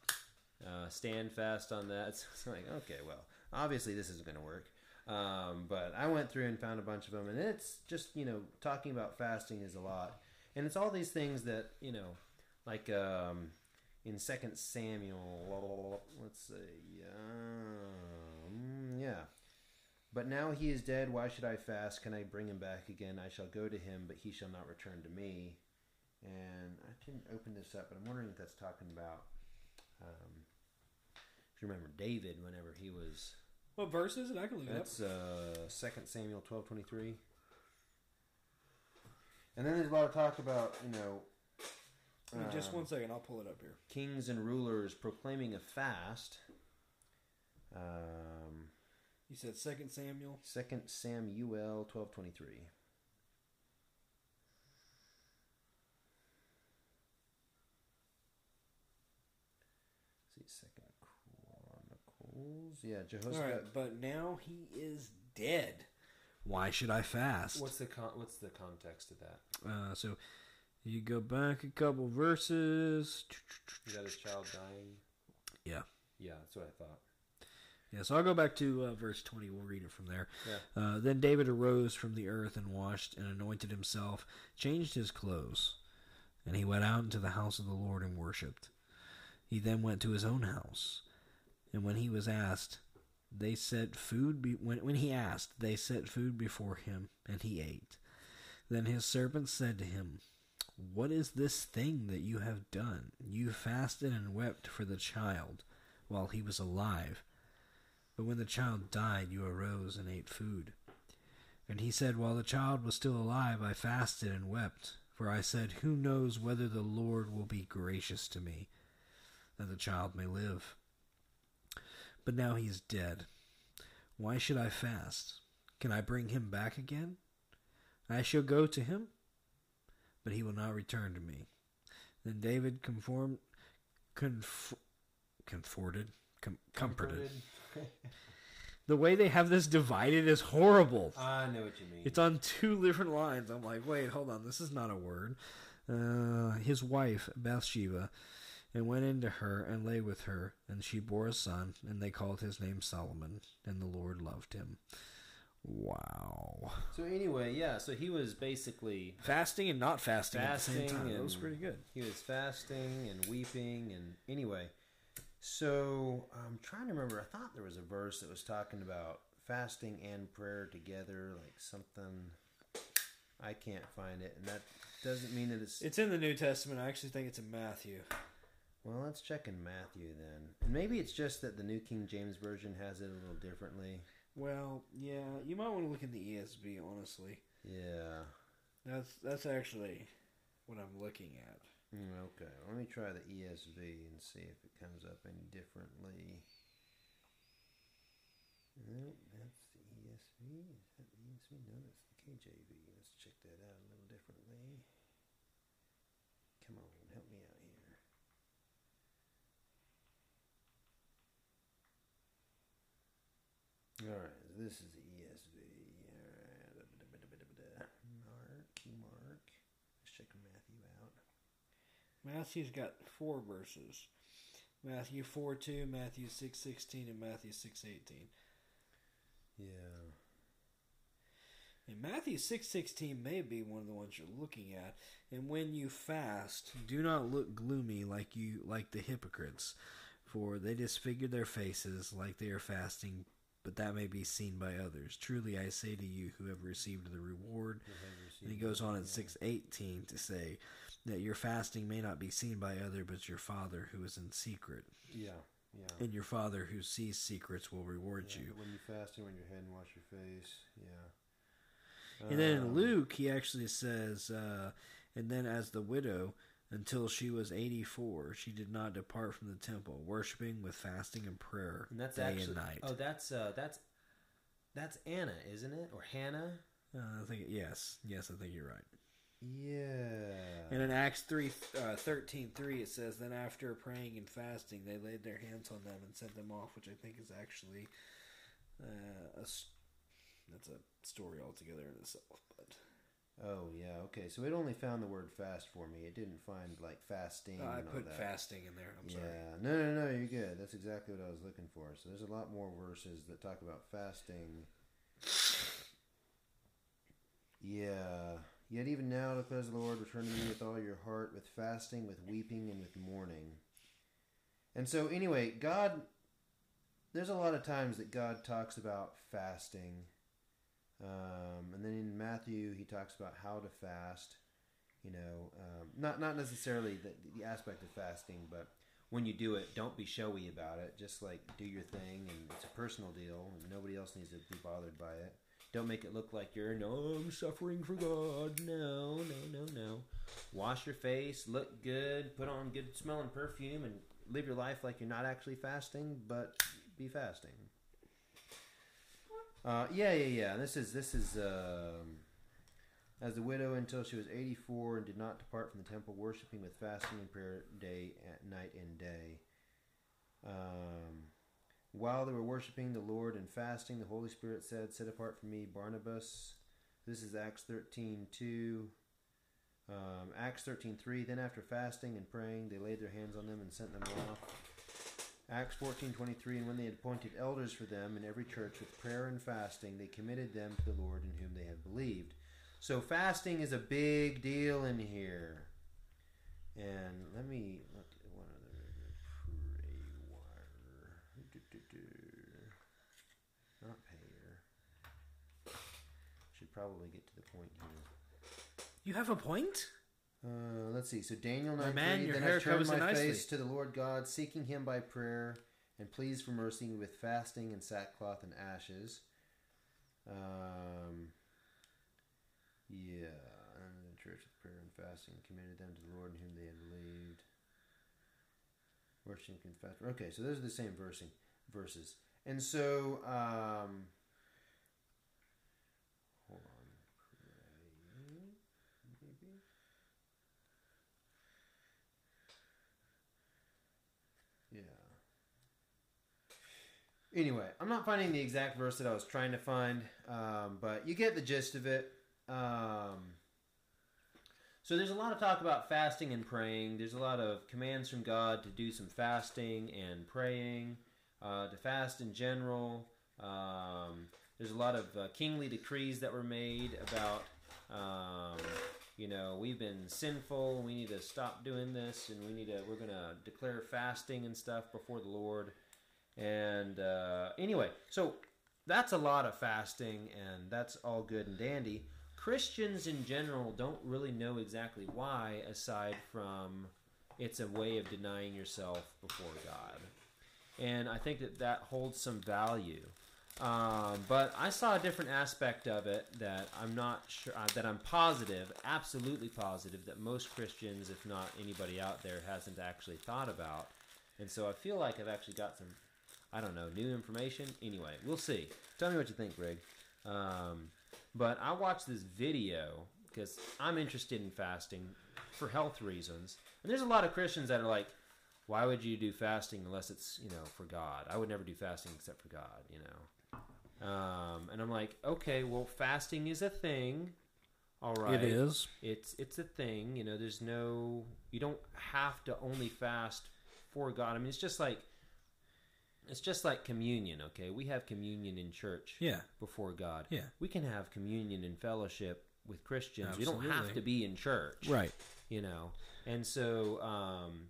uh, stand fast on that. It's, it's like, okay, well, obviously this isn't going to work. Um, but I went through and found a bunch of them, and it's just, you know, talking about fasting is a lot. And it's all these things that, you know, like um, in Second Samuel, let's see, um, yeah. But now he is dead. Why should I fast? Can I bring him back again? I shall go to him, but he shall not return to me. And I didn't open this up, but I'm wondering if that's talking about. Um, if you remember David, whenever he was, What verse is it? I can look up. that's uh, Second Samuel twelve twenty three. And then there's a lot of talk about you know. Just um, one second. I'll pull it up here. kings and rulers proclaiming a fast. Um, You said Second Samuel. Second Samuel twelve twenty three. See Second Chronicles. Yeah, All Jehoshaphat. right, but now he is dead. Why should I fast? What's the con- what's the context of that? Uh, so you go back a couple verses. Is that his child dying? Yeah. Yeah, that's what I thought. Yeah, so I'll go back to uh, verse 20. We'll read it from there. Yeah. Uh, then David arose from the earth and washed and anointed himself, changed his clothes, and he went out into the house of the Lord and worshipped. He then went to his own house, and when he was asked, they set food. Be- when when he asked, they set food before him, and he ate. Then his servants said to him, What is this thing that you have done? You fasted and wept for the child while he was alive. But when the child died, you arose and ate food. And he said, While the child was still alive, I fasted and wept. For I said, Who knows whether the Lord will be gracious to me, that the child may live? But now he is dead. Why should I fast? Can I bring him back again? I shall go to him, but he will not return to me. Then David conformed, conf, comforted, com, comforted. The way they have this divided is horrible. I know what you mean. It's on two different lines. I'm like, wait, hold on, this is not a word. Uh, his wife Bathsheba, and went into her and lay with her, and she bore a son, and they called his name Solomon, and the Lord loved him. Wow. so anyway, yeah. So he was basically Fasting and not fasting, at the same time. That was pretty good. He was fasting and weeping, and anyway. So I'm trying to remember. I thought there was a verse that was talking about fasting and prayer together, like something. I can't find it, and that doesn't mean that it's. It's in the New Testament. I actually think it's in Matthew. Well, let's check in Matthew then, and maybe it's just that the New King James Version has it a little differently. Well, yeah, you might want to look in the ESV. Honestly, Yeah. that's that's actually what I'm looking at. Mm, Okay, let me try the ESV and see if it comes up any differently. No, that's the ESV. Is that the ESV? No, that's the KJV. Let's check that out a little differently. Come on, help me out here. All right, so this is the ESV. Right, Mark, Mark. Let's check Matthew out. Matthew's got four verses. Matthew 4 2, Matthew six sixteen, and Matthew six eighteen. Yeah. And Matthew six sixteen may be one of the ones you're looking at. And when you fast, do not look gloomy like you like the hypocrites, for they disfigure their faces like they are fasting, but that may be seen by others. Truly I say to you, who have received the reward. And he goes on in six eighteen to say that your fasting may not be seen by other, but your Father who is in secret. Yeah. Yeah. And your Father who sees secrets will reward Yeah, you. When you fast, and when your head and wash your face. Yeah. And then in Um, Luke, he actually says, uh, and then as the widow, until she was 84, she did not depart from the temple, worshiping with fasting and prayer And that's day actually and night. oh, that's uh, that's that's Anna, isn't it, or Hannah? Uh, I think, yes, yes, I think you're right. Yeah. And in Acts 3, uh, 13, 3, it says, Then after praying and fasting, they laid their hands on them and sent them off, which I think is actually uh, a, that's a story altogether in itself. But Oh yeah, okay. So it only found the word fast for me. It didn't find like fasting. uh, I put fasting in there. I'm yeah, sorry. no, no, no. You're good. That's exactly what I was looking for. So there's a lot more verses that talk about fasting. Yeah. Yet even now declares the Lord, return to me with all your heart, with fasting, with weeping, and with mourning. And so, anyway, God. There's a lot of times that God talks about fasting. Um, and then in Matthew, he talks about how to fast. You know, um, not not necessarily the, the aspect of fasting, but When you do it, don't be showy about it. Just like do your thing, and it's a personal deal, and nobody else needs to be bothered by it. Don't make it look like you're no, I'm suffering for God. No, no, no, no. Wash your face, look good, put on good smelling perfume, and live your life like you're not actually fasting, but be fasting. Uh, yeah, yeah, yeah. This is this is um, as the widow until she was eighty four and did not depart from the temple, worshiping with fasting and prayer day at night and day. Um, while they were worshiping the Lord and fasting, the Holy Spirit said, "Set apart for me Barnabas." This is Acts thirteen two. Um, Acts thirteen three. Then after fasting and praying, they laid their hands on them and sent them off. Acts fourteen twenty three, and when they had appointed elders for them in every church with prayer and fasting, they committed them to the Lord in whom they had believed. So fasting is a big deal in here. And let me look at one other pray wire. Not payer. Should probably get to the point here. You have a point? Uh, let's see. So Daniel My 9 man, 3, your then hair I turned covers it my nicely." face to the Lord God, seeking him by prayer, and pleased for mercy with fasting and sackcloth and ashes. Um, yeah, and the church with prayer and fasting committed them to the Lord in whom they had believed. Worship and confess. Okay, so those are the same versing, verses. And so, um, hold on. Pray, maybe? Yeah. Anyway, I'm not finding the exact verse that I was trying to find, um, but you get the gist of it. Um, So there's a lot of talk about fasting and praying. There's a lot of commands from God to do some fasting and praying, uh, to fast in general. Um, there's a lot of uh, kingly decrees that were made about, um, you know, we've been sinful. We need to stop doing this, and we need to. We're gonna declare fasting and stuff before the Lord. And uh, anyway, so that's a lot of fasting, and that's all good and dandy. Christians in general don't really know exactly why, aside from it's a way of denying yourself before God. And I think that that holds some value. Um, but I saw a different aspect of it that I'm not sure, uh, that I'm positive, absolutely positive, that most Christians, if not anybody out there, hasn't actually thought about. And so I feel like I've actually got some, I don't know, new information. Anyway, we'll see. Tell me what you think, Greg. Um, but I watched this video because I'm interested in fasting for health reasons. And there's a lot of Christians that are like, why would you do fasting unless it's, you know, for God? I would never do fasting except for God, you know. Um, and I'm like, okay, well, fasting is a thing. All right, It is. It's it's a thing. You know, there's no. You don't have to only fast for God. I mean, it's just like. It's just like communion. Okay, we have communion in church. Yeah. Before God. Yeah. We can have communion and fellowship with Christians. We don't have to be in church. Right. You know, and so um,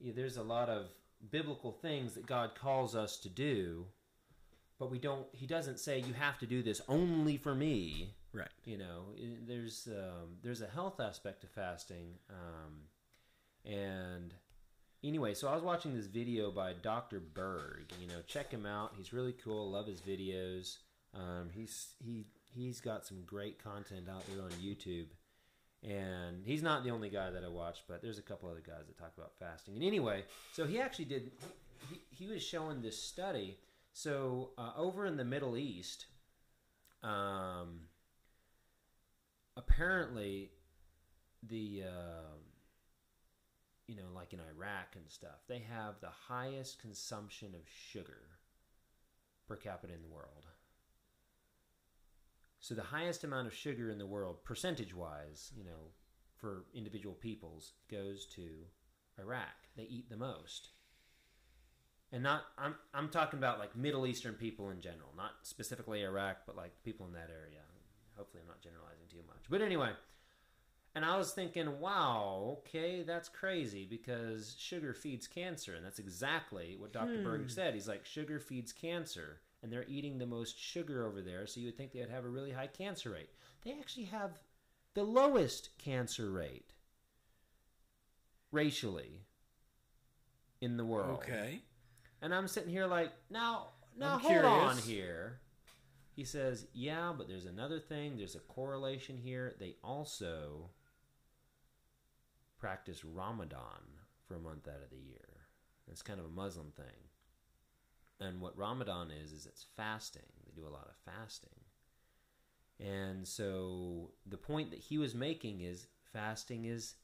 yeah, there's a lot of biblical things that God calls us to do, but we don't. He doesn't say you have to do this only for me Right. you know there's um, there's a health aspect to fasting um, and anyway so i was watching this video by dr berg you know check him out. He's really cool. Love his videos. Um, he's he he's got some great content out there on youtube. And he's not the only guy that i watch but there's a couple other guys that talk about fasting. And anyway so he actually did he, he was showing this study. So uh, over in the middle east um, apparently the um you know like in iraq and stuff they have the highest consumption of sugar per capita in the world so the highest amount of sugar in the world percentage wise you know for individual peoples goes to iraq they eat the most and not I'm I'm talking about like Middle Eastern people in general, not specifically Iraq, but like people in that area. Hopefully, I'm not generalizing too much. But anyway, and I was thinking, wow, okay, that's crazy because sugar feeds cancer, and that's exactly what Dr. Hmm. Berg said. He's like, sugar feeds cancer, and they're eating the most sugar over there, so you would think they'd have a really high cancer rate. They actually have the lowest cancer rate racially in the world. Okay. And I'm sitting here like, now, now I'm hold on here. He says, yeah, but there's another thing. There's a correlation here. They also practice Ramadan for a month out of the year. It's kind of a Muslim thing. And what Ramadan is, is it's fasting. They do a lot of fasting. And so the point that he was making is fasting is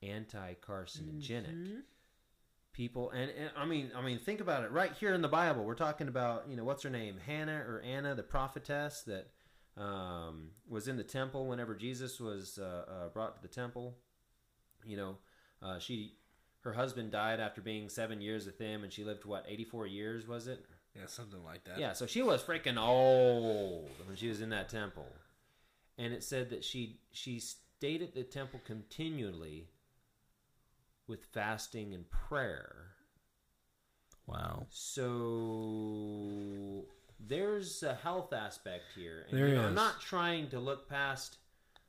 anti carcinogenic people and, and I mean I mean think about it right here in the Bible we're talking about you know what's her name Hannah or Anna the prophetess that um, was in the temple whenever Jesus was uh, uh, brought to the temple you know uh, she her husband died after being seven years with him and she lived what 84 years was it Yeah, something like that. yeah, so she was freaking old when she was in that temple. And it said that she she stayed at the temple continually with fasting and prayer. Wow. So there's a health aspect here. And, There you know, I'm not trying to look past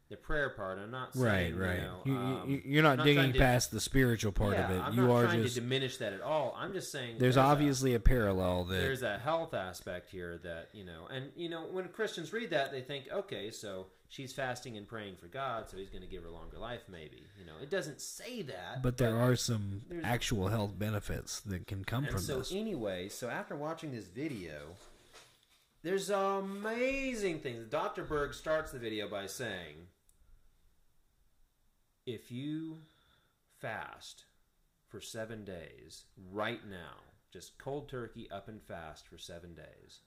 the prayer part. I'm not Right, saying, right. You know, You, um, you, you're not I'm digging trying to- past the spiritual part yeah, of it. I'm you not are trying just to diminish that at all. I'm just saying there's a- obviously a parallel that there's a health aspect here that you know and you know when christians read that they think okay so she's fasting and praying for god so he's going to give her longer life maybe you know it doesn't say that but there are some actual health benefits that can come from so this. anyway so after watching this video there's amazing things dr berg starts the video by saying if you fast for seven days right now just cold turkey up and fast for seven days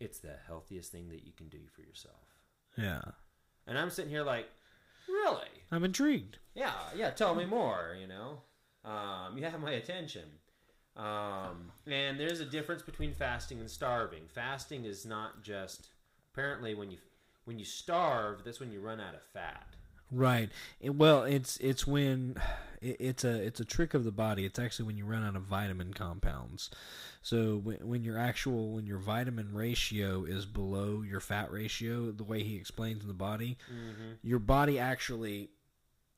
it's the healthiest thing that you can do for yourself yeah. and i'm sitting here like really I'm intrigued. yeah, yeah. Tell me more. You know, um, you have my attention. Um, and there's a difference between fasting and starving. Fasting is not just apparently when you when you starve, that's when you run out of fat. Right. It, well, it's it's when it, it's a it's a trick of the body. It's actually when you run out of vitamin compounds. So when, when your actual when your vitamin ratio is below your fat ratio, the way he explains in the body, your body actually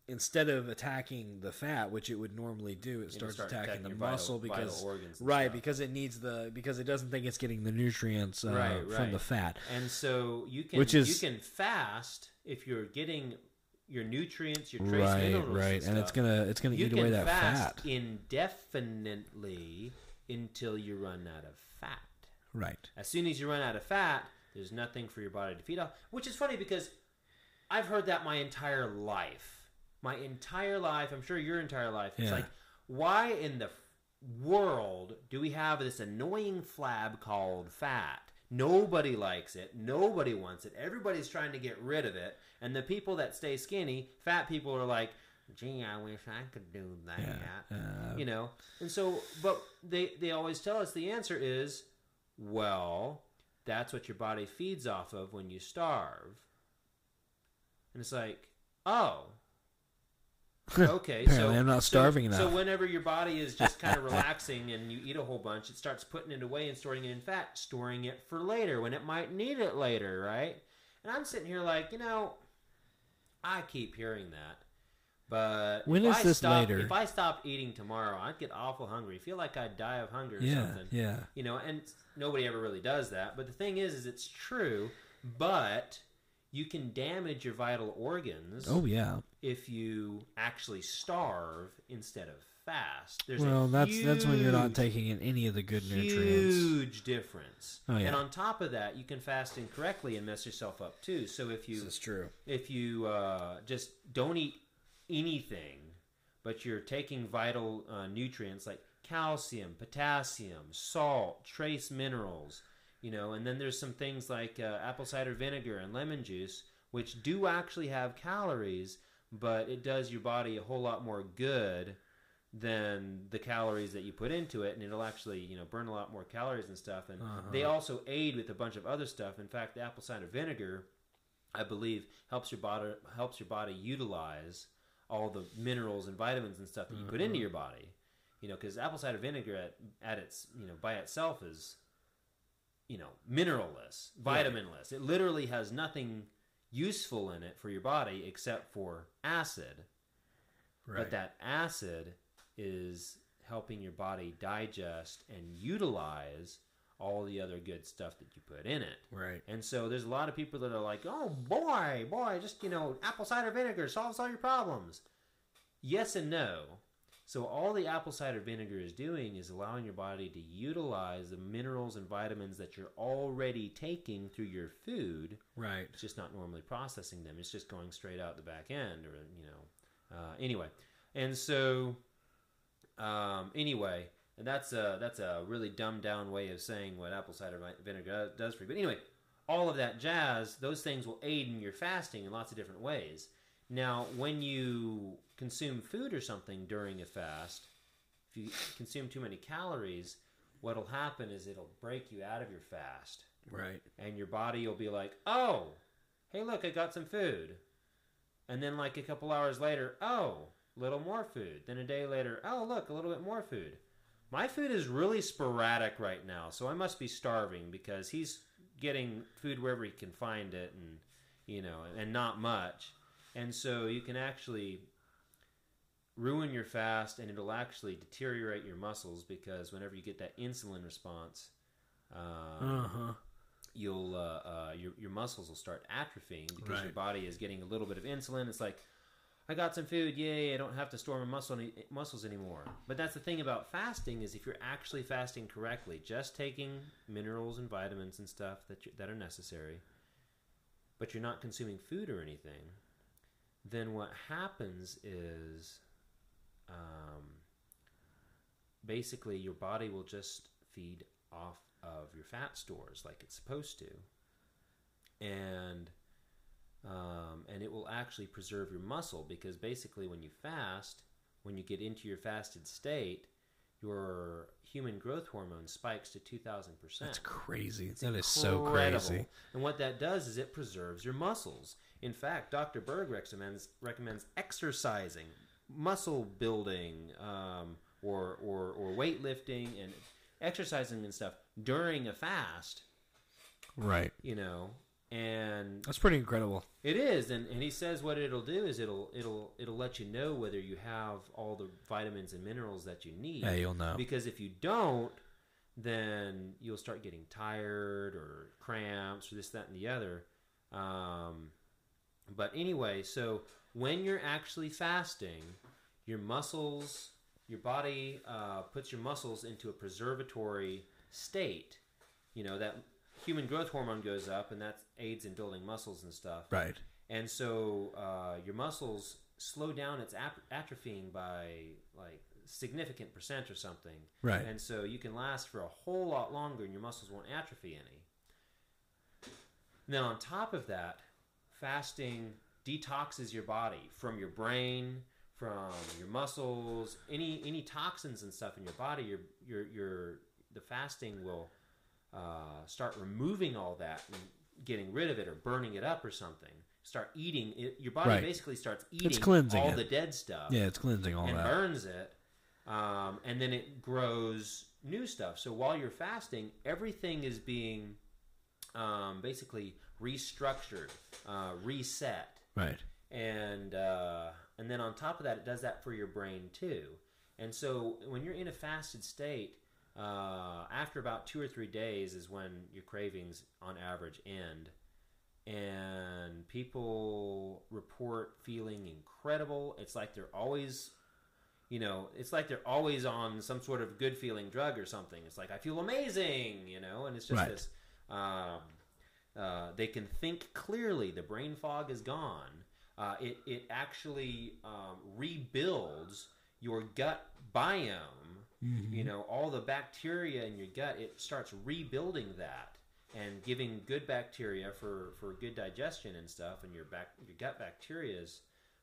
instead of attacking the fat, which it would normally do, it starts start attacking, attacking the vital- muscle vital because organs right because it needs the because it doesn't think it's getting the nutrients uh, Right, from the fat. And so you can Which is- you can fast if you're getting your nutrients, your trace Right, minerals, right, and it's gonna it's gonna eat away that fast fat. indefinitely until you run out of fat. Right. As soon as you run out of fat, there's nothing for your body to feed off. Which is funny because I've heard that my entire life. My entire life, I'm sure your entire life. It's Yeah. like, why in the world do we have this annoying flab called fat? Nobody likes it. Nobody wants it. Everybody's trying to get rid of it. And the people that stay skinny, fat people are like, gee, I wish I could do that. Yeah. Uh, You know? And so, but they, they always tell us the answer is, well, that's what your body feeds off of when you starve. And it's like, oh. Okay, so I'm not so- starving So enough. whenever your body is just kind of relaxing and you eat a whole bunch, it starts putting it away and storing it in fat, storing it for later when it might need it later, right? And I'm sitting here like, you know, I keep hearing that, but when is I this stop, later? If I stop eating tomorrow, I'd get awful hungry. Feel like I'd die of hunger or yeah, something yeah. you know and nobody ever really does that but the thing is is it's true but you can damage your vital organs Oh yeah. If you actually starve instead of fast there's a Well, that's that's when you're not taking in any of the good nutrients. huge difference Oh, yeah. and on top of that you can fast incorrectly and mess yourself up too so if you true. if you uh, just don't eat anything, but you're taking vital uh, nutrients like calcium, potassium, salt, trace minerals, you know, and then there's some things like uh, apple cider vinegar and lemon juice, which do actually have calories, but it does your body a whole lot more good than the calories that you put into it and it'll actually you know burn a lot more calories and stuff and uh-huh. they also aid with a bunch of other stuff in fact the apple cider vinegar I believe helps your body helps your body utilize all the minerals and vitamins and stuff that you put into uh-huh. your body. You know, because apple cider vinegar at, at its you know by itself is you know mineralless, vitaminless. It literally has nothing useful in it for your body except for acid. Right. But that acid is helping your body digest and utilize all the other good stuff that you put in it. Right. And so there's a lot of people that are like, "Oh boy, boy, just you know, apple cider vinegar solves all your problems." Yes and no. So all the apple cider vinegar is doing is allowing your body to utilize the minerals and vitamins that you're already taking through your food. Right. It's just not normally processing them. It's just going straight out the back end, or you know. Uh, anyway, and so um, anyway, and that's a that's a really dumbed down way of saying what apple cider vinegar does for you. But anyway, all of that jazz, those things will aid in your fasting in lots of different ways. Now, when you consume food or something during a fast, if you consume too many calories, what'll happen is it'll break you out of your fast Right. and your body will be like, "Oh, hey, look, I got some food," and then like a couple hours later, "Oh, a little more food." Then a day later, "Oh, look, a little bit more food." My food is really sporadic right now, so I must be starving because he's getting food wherever he can find it, and you know, and not much, and so you can actually ruin your fast, and it'll actually deteriorate your muscles because whenever you get that insulin response. Uh huh. you'll uh, uh, your your muscles will start atrophying because your body is getting a little bit of insulin. It's like I got some food, yay! I don't have to store my muscle any, muscles anymore. But that's the thing about fasting is if you're actually fasting correctly, just taking minerals and vitamins and stuff that you, that are necessary, but you're not consuming food or anything, then what happens is um, basically your body will just feed off of your fat stores like it's supposed to and um, and it will actually preserve your muscle because basically when you fast when you get into your fasted state your human growth hormone spikes to 2000% That's crazy. it's That is so crazy. And what that does is it preserves your muscles. In fact, Dr. Berg recommends recommends exercising, muscle building, um, or, or or weightlifting and exercising and stuff during a fast. Right. You know, and That's pretty incredible. it is, and, and he says what it'll do is it'll it'll it'll let you know whether you have all the vitamins and minerals that you need. Yeah, you'll know. Because if you don't, then you'll start getting tired or cramps or this, that, and the other. Um, but anyway, so when you're actually fasting, your muscles, your body uh, puts your muscles into a preservatory state. You know, that human growth hormone goes up, and that aids in building muscles and stuff. Right. And so uh, your muscles slow down its ap- atrophying by like significant percent or something. Right. And so you can last for a whole lot longer and your muscles won't atrophy any. Then on top of that, fasting detoxes your body from your brain, from your muscles, any any toxins and stuff in your body. Your your your the fasting will uh, start removing all that and getting rid of it or burning it up or something. Start eating it. Your body Right. basically starts eating it's cleansing all it. the dead stuff Yeah, it's cleansing all and that. burns it, um, and then it grows new stuff. So while you're fasting, everything is being um, basically restructured, uh, reset, Right. and uh, and then on top of that, it does that for your brain too. And so when you're in a fasted state, uh, after about two or three days is when your cravings, on average, end. And people report feeling incredible. It's like they're always, you know, it's like they're always on some sort of good feeling drug or something. It's like I feel amazing, you know, and it's just Right. this. Um, uh, they can think clearly. The brain fog is gone. Uh, it it actually um, rebuilds your gut biome. You know, all the bacteria in your gut. It starts rebuilding that and giving good bacteria for for good digestion and stuff. And your back your gut bacteria is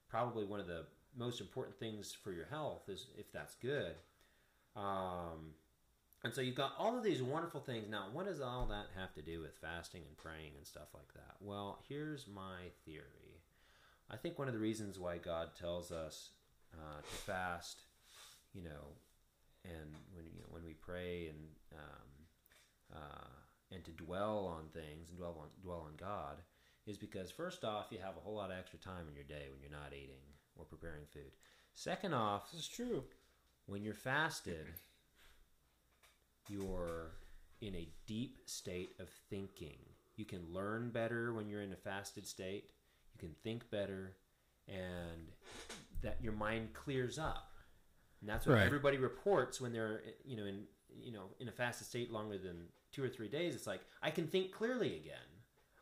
probably one of the most important things for your health. Is if that's good. Um, and so you've got all of these wonderful things. Now, what does all that have to do with fasting and praying and stuff like that? Well, here's my theory. I think one of the reasons why God tells us uh, to fast, you know, and when you know, when we pray and um, uh, and to dwell on things and dwell on dwell on God, is because first off, you have a whole lot of extra time in your day when you're not eating or preparing food. Second off, This is true. when you're fasted, you're in a deep state of thinking. You can learn better when you're in a fasted state. You can think better, and that your mind clears up. And that's what Right. everybody reports when they're, you know, in you know in a fasted state longer than two or three days. It's like I can think clearly again.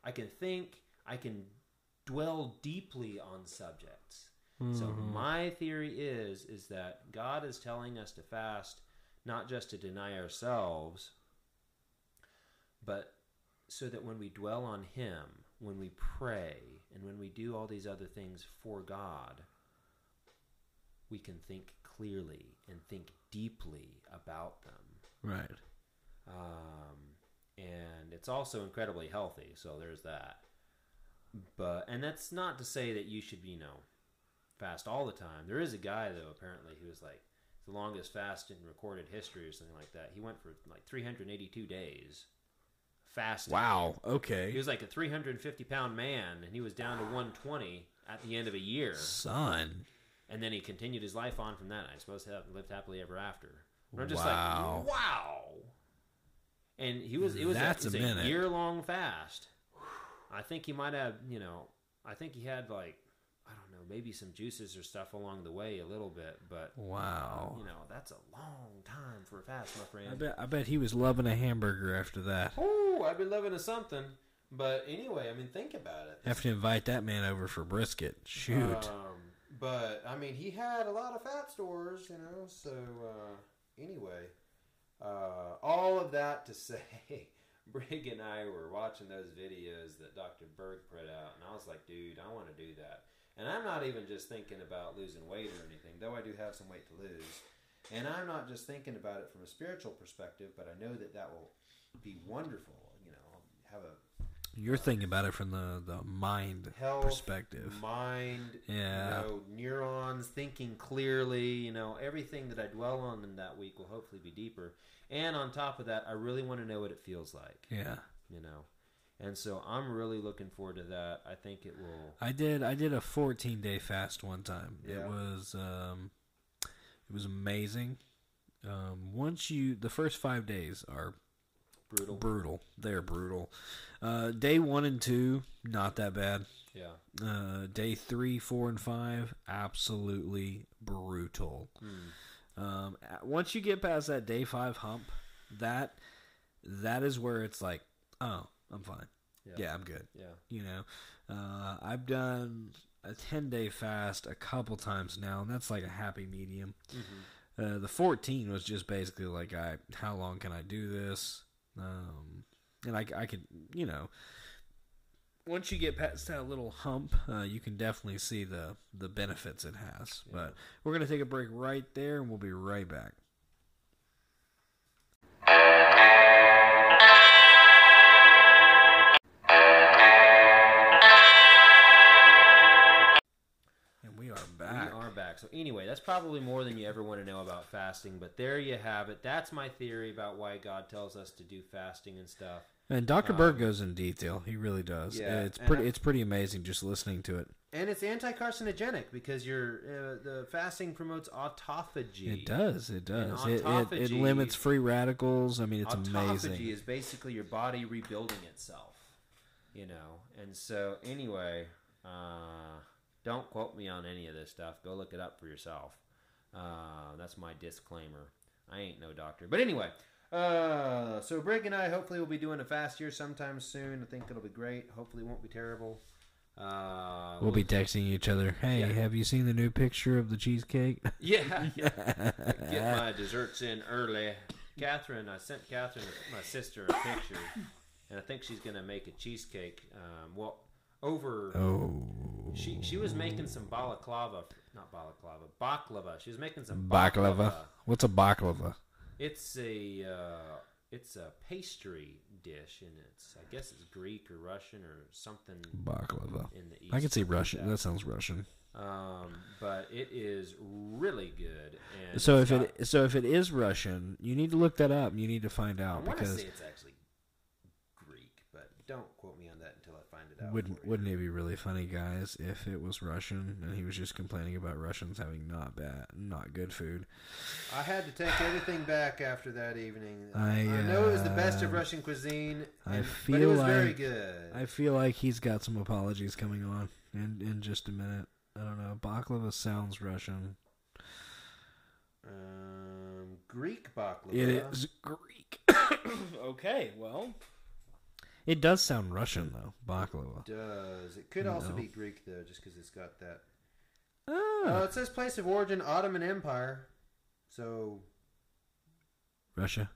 I can think. I can dwell deeply on subjects. So mm-hmm. my theory is is that God is telling us to fast not just to deny ourselves but so that when we dwell on him, when we pray, and when we do all these other things for God, we can think clearly and think deeply about them. Right. Um, and it's also incredibly healthy, so there's that. But and that's not to say that you should, you know, fast all the time. There is a guy though, apparently, who was like the longest fast in recorded history or something like that. He went for like 382 days fasting. Wow. Okay. He was like a 350 pound man, and he was down to 120 at the end of a year. Son. And then he continued his life on from that. I suppose he lived happily ever after. And I'm just Wow. like, wow. And he was it was That's a, it a minute. year long fast. I think he might have you know I think he had like I don't know maybe some juices or stuff along the way a little bit, but Wow. you know that's a long time for a fast, my friend. I bet. I bet he was loving a hamburger after that. Oh, I've been loving a something. But anyway, I mean, think about it. Have to invite that man over for brisket. Shoot. Um, but I mean, he had a lot of fat stores, you know. So uh, anyway, uh, all of that to say, Brig and I were watching those videos that Dr. Berg put out, and I was like, dude, I want to do that. And I'm not even just thinking about losing weight or anything, though I do have some weight to lose. And I'm not just thinking about it from a spiritual perspective, but I know that that will be wonderful. You know, have a You're thinking about it from the the mind health perspective. mind, Yeah. you know, neurons, thinking clearly, you know, everything that I dwell on in that week will hopefully be deeper. And on top of that, I really want to know what it feels like, Yeah. you know. And so I'm really looking forward to that. I think it will. I did. I did a 14 day fast one time. It was um, it was amazing. Um, once you the first five days are Brutal. brutal. They're brutal. Uh, day one and two, not that bad. Yeah. Uh, day three, four, and five, absolutely brutal. Hmm. Um, once you get past that day five hump, that that is where it's like, oh, I'm fine. Yeah. Yeah, I'm good. Yeah. You know, uh, I've done a 10 day fast a couple times now, and that's like a happy medium. Uh, the 14 was just basically like, I, how long can I do this? Um, and I, I could, you know, once you get past that little hump, uh, you can definitely see the the benefits it has. But we're gonna take a break right there, and we'll be right back. So anyway, that's probably more than you ever want to know about fasting, but there you have it. That's my theory about why God tells us to do fasting and stuff. And Dr. Berg goes in detail. He really does. Yeah, it's pretty. I- it's pretty amazing just listening to it. And it's anti-carcinogenic because your uh, the fasting promotes autophagy. It does. It does. It, it, it limits free radicals. I mean, it's Autophagy amazing. Autophagy is basically your body rebuilding itself, you know. And so anyway, uh, don't quote me on any of this stuff. Go look it up for yourself. Uh, that's my disclaimer. I ain't no doctor, but anyway. Uh, so Brig and I hopefully will be doing a fast year sometime soon. I think it'll be great. Hopefully, it won't be terrible. Uh, We'll be texting each other. Hey, Yeah. have you seen the new picture of the cheesecake? Yeah, yeah. Get my desserts in early. Catherine, I sent Catherine, my sister, a picture, and I think she's gonna make a cheesecake. Um, well, over oh, she she was making some balaclava, not balaclava, baklava. She was making some baklava. What's a baklava? It's a uh, it's a pastry dish, and it's I guess it's Greek or Russian or something Baklava. in the east. I can see Russian. that. That sounds Russian. Um, but it is really good. And So if got- it so if it is Russian, you need to look that up. You need to find out to because say it's actually Greek, but don't quote me on that until I find it out. wouldn't wouldn't it be really funny, guys, if it was Russian and he was just complaining about Russians having not bad, not good food? I had to take everything back after that evening. I, know it was the best of uh, Russian cuisine, I feel but it was very like- good. I feel like he's got some apologies coming on in in just a minute. I don't know. Baklava sounds Russian. um, Greek baklava. It is Greek. okay, well, it does sound Russian though. Baklava. does. It could also know. be Greek though, just because it's got that. Oh. Uh, it says place of origin Ottoman Empire. So Russia.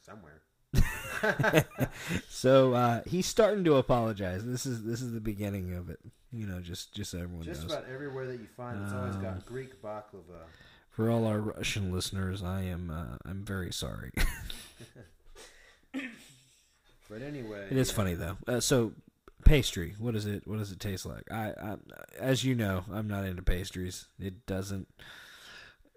somewhere. so uh, he's starting to apologize. This is this is the beginning of it. You know, just just so everyone Just knows. about everywhere that you find, it's always Um, got Greek baklava. For all our Russian listeners, I am uh, I'm very sorry. But anyway, it is yeah. funny though. Uh, so pastry, what is it? What does it taste like? I, I as you know, I'm not into pastries. It doesn't.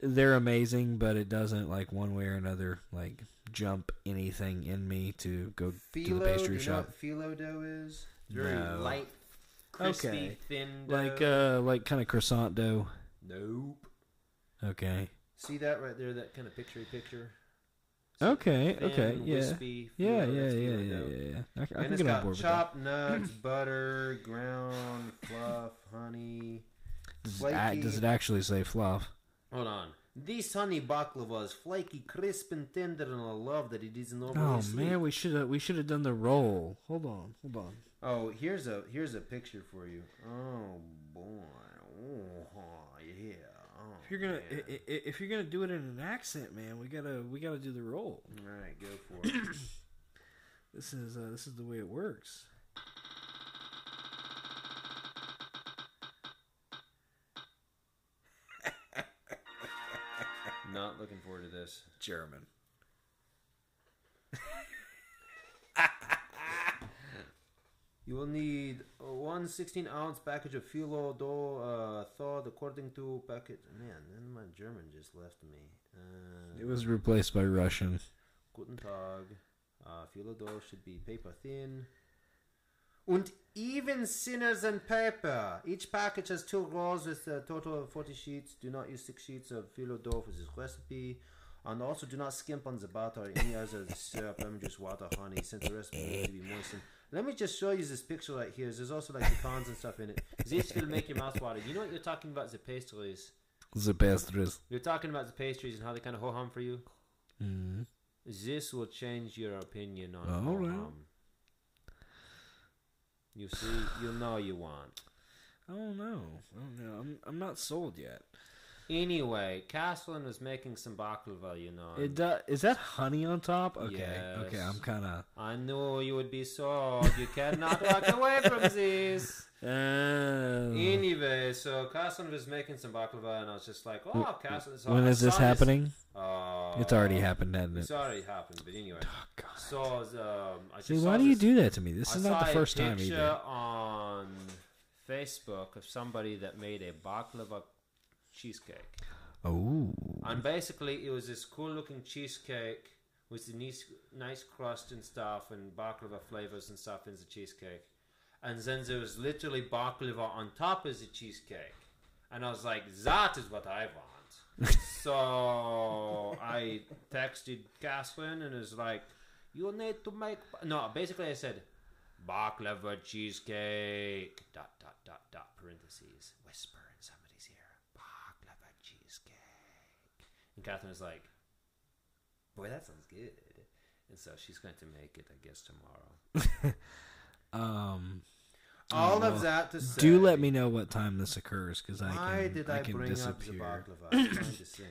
They're amazing, but it doesn't like one way or another like jump anything in me to go to the pastry do you know shop. what phyllo dough is? Very No. light, crispy, Okay. thin. Like uh, like kind of croissant dough. nope. Okay. See that right there? That kind of picture picture. Okay. Thin, okay. Yeah. wispy Yeah. Yeah. Yeah. Yeah. Yeah. I, I and can it's get on board with that. chopped nuts, butter, ground fluff, honey. Does, it flaky- does it actually say fluff? Hold on. This honey baklava is flaky, crisp, and tender, and I love that it isn't overly Oh sweet. man, we should have we should have done the roll. Hold on, hold on. Oh, here's a here's a picture for you. Oh boy. Oh, If you're gonna i- i- if you're gonna do it in an accent, man, we gotta we gotta do the roll. All right, go for it. This is uh, this is the way it works. Not looking forward to this. German. You will need one 16 ounce package of phyllo dough uh, thawed according to packet. Man, then my German just left me. Uh, It was replaced by Russian. Guten Tag. Uh, dough should be paper thin. And even thinner than paper. Each package has two rolls with a total of 40 sheets. Do not use six sheets of filo dough for this recipe. And also do not skimp on the butter or any other syrup, lemon juice, water, honey, since the recipe needs to be moistened. Let me just show you this picture right here. There's also like pecans and stuff in it. This will make your mouth water. You know what you're talking about? The pastries. The pastries. You're talking about the pastries and how they kind of ho hum for you. Mm. This will change your opinion on All ho right. You see, you know you want. I don't know. I don't know. I'm I'm not sold yet. Anyway, Caslin was making some baklava, you know. It do, is that honey on top? Okay, okay. I'm kind of. I knew you would be sold. You cannot walk away from this. Uh, Anyway, so Caslin was making some baklava, and I was just like, "Oh, Caslin." So when I is this happening? Uh, It's already happened, hasn't it? It's already happened, but anyway. Oh, God. So um, I just See, saw why do you this- do that to me? This I is not the first a time either. on Facebook of somebody that made a baklava cheesecake. Oh, And basically, it was this cool looking cheesecake with the nice, nice crust and stuff, and baklava flavors and stuff in the cheesecake. And then there was literally baklava on top of the cheesecake. And I was like, that is what I want. so I texted Caslin and was like, you need to make. No, basically, I said, baklava cheesecake. Dot, dot, dot, dot, parentheses. Whisper in somebody's ear. Baklava cheesecake. And Catherine was like, boy, that sounds good. And so she's going to make it, I guess, tomorrow. um, All well, of that to say. do let me know what time this occurs because I can. Why did I, can bring disappear. up the baklava? I'm trying to think.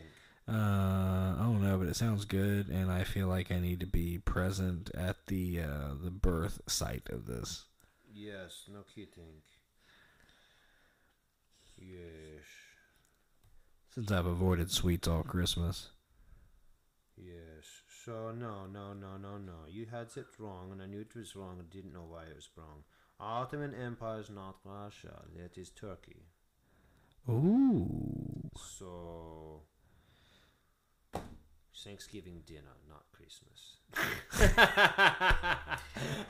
Uh, I don't know, but it sounds good, and I feel like I need to be present at the uh, the birth site of this. Yes, no kidding. Yes, Since I've avoided sweets all Christmas. yes. So no, no, no, no, no. You had it wrong, and I knew it was wrong. and didn't know why it was wrong. Ottoman Empire is not Russia. That is Turkey. Ooh. So Thanksgiving dinner, not Christmas.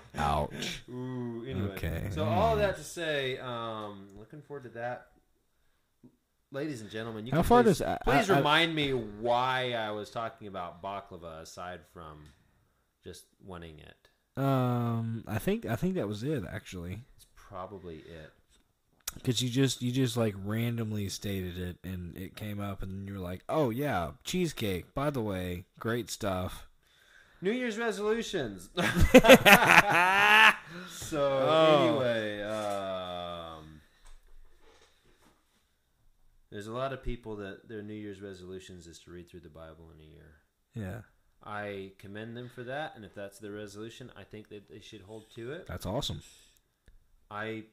Ouch. Ooh, anyway. Okay. So all that to say, um, looking forward to that. Ladies and gentlemen, you How can far please, does I- please I- I- remind me why I was talking about baklava aside from just wanting it. Um, I think I think that was it actually, It's probably it. because you just you just like randomly stated it, and it came up, and you were like, "Oh yeah, cheesecake." By the way, great stuff. New Year's resolutions. so Oh. anyway, um, there's a lot of people that their New Year's resolutions is to read through the Bible in a year. Yeah, I commend them for that, and if that's their resolution, I think that they should hold to it. that's awesome. I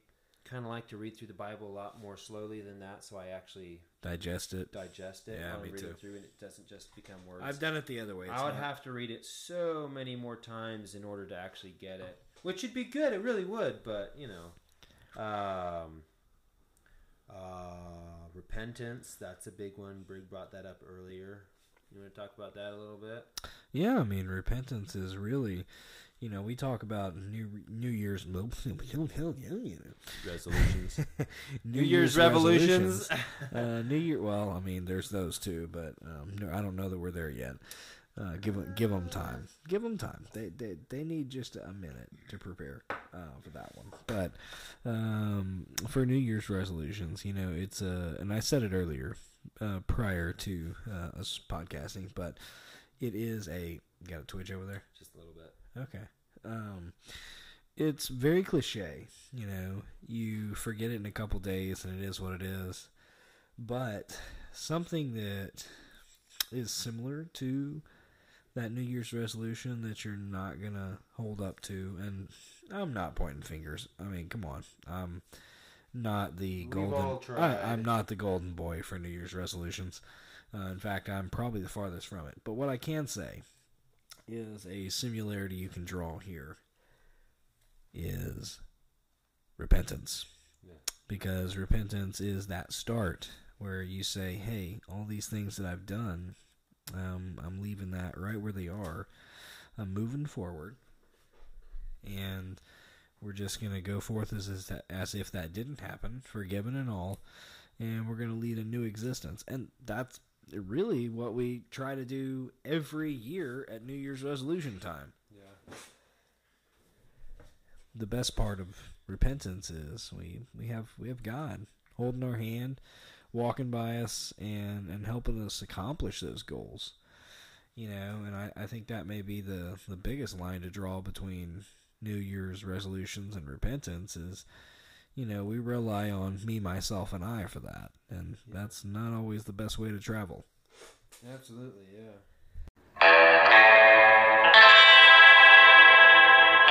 kind of like to read through the Bible a lot more slowly than that, so I actually Digest it. digest it Yeah, while I me read too. it through, and it doesn't just become words. I've done it the other way. It's I would not- have to read it so many more times in order to actually get it, which would be good. It really would, but you know, um, uh, repentance. That's a big one. Brig brought that up earlier. You want to talk about that a little bit? Yeah, I mean, repentance is really, you know, we talk about New New Year's Resolutions. New Year's revolutions. uh, New Year. Well, I mean, there's those too, but um, no, I don't know that we're there yet. Uh, give them, give them time. Give them time. They, they, they need just a minute to prepare uh, for that one. But um, for New Year's resolutions, you know, it's uh, and I said it earlier uh, prior to uh, us podcasting, but it is a got a twitch over there. Just a little bit. Okay. Um, it's very cliche. You know, you forget it in a couple days, and it is what it is. But something that is similar to that New Year's resolution that you're not gonna hold up to, and I'm not pointing fingers. I mean, come on. I'm not the We've golden. I, I'm not the golden boy for New Year's resolutions. Uh, in fact, I'm probably the farthest from it. But what I can say is a similarity you can draw here is repentance. Yeah. Because repentance is that start where you say, hey, all these things that I've done, um, I'm leaving that right where they are. I'm moving forward. And we're just going to go forth as, as, as if that didn't happen, forgiven and all. And we're going to lead a new existence. And that's really what we try to do every year at New Year's resolution time. Yeah. The best part of repentance is we, we have we have God holding our hand, walking by us and, and helping us accomplish those goals. You know, and I, I think that may be the, the biggest line to draw between New Year's resolutions and repentance is, you know, we rely on me, myself, and I for that, and Yeah. that's not always the best way to travel. Absolutely, yeah.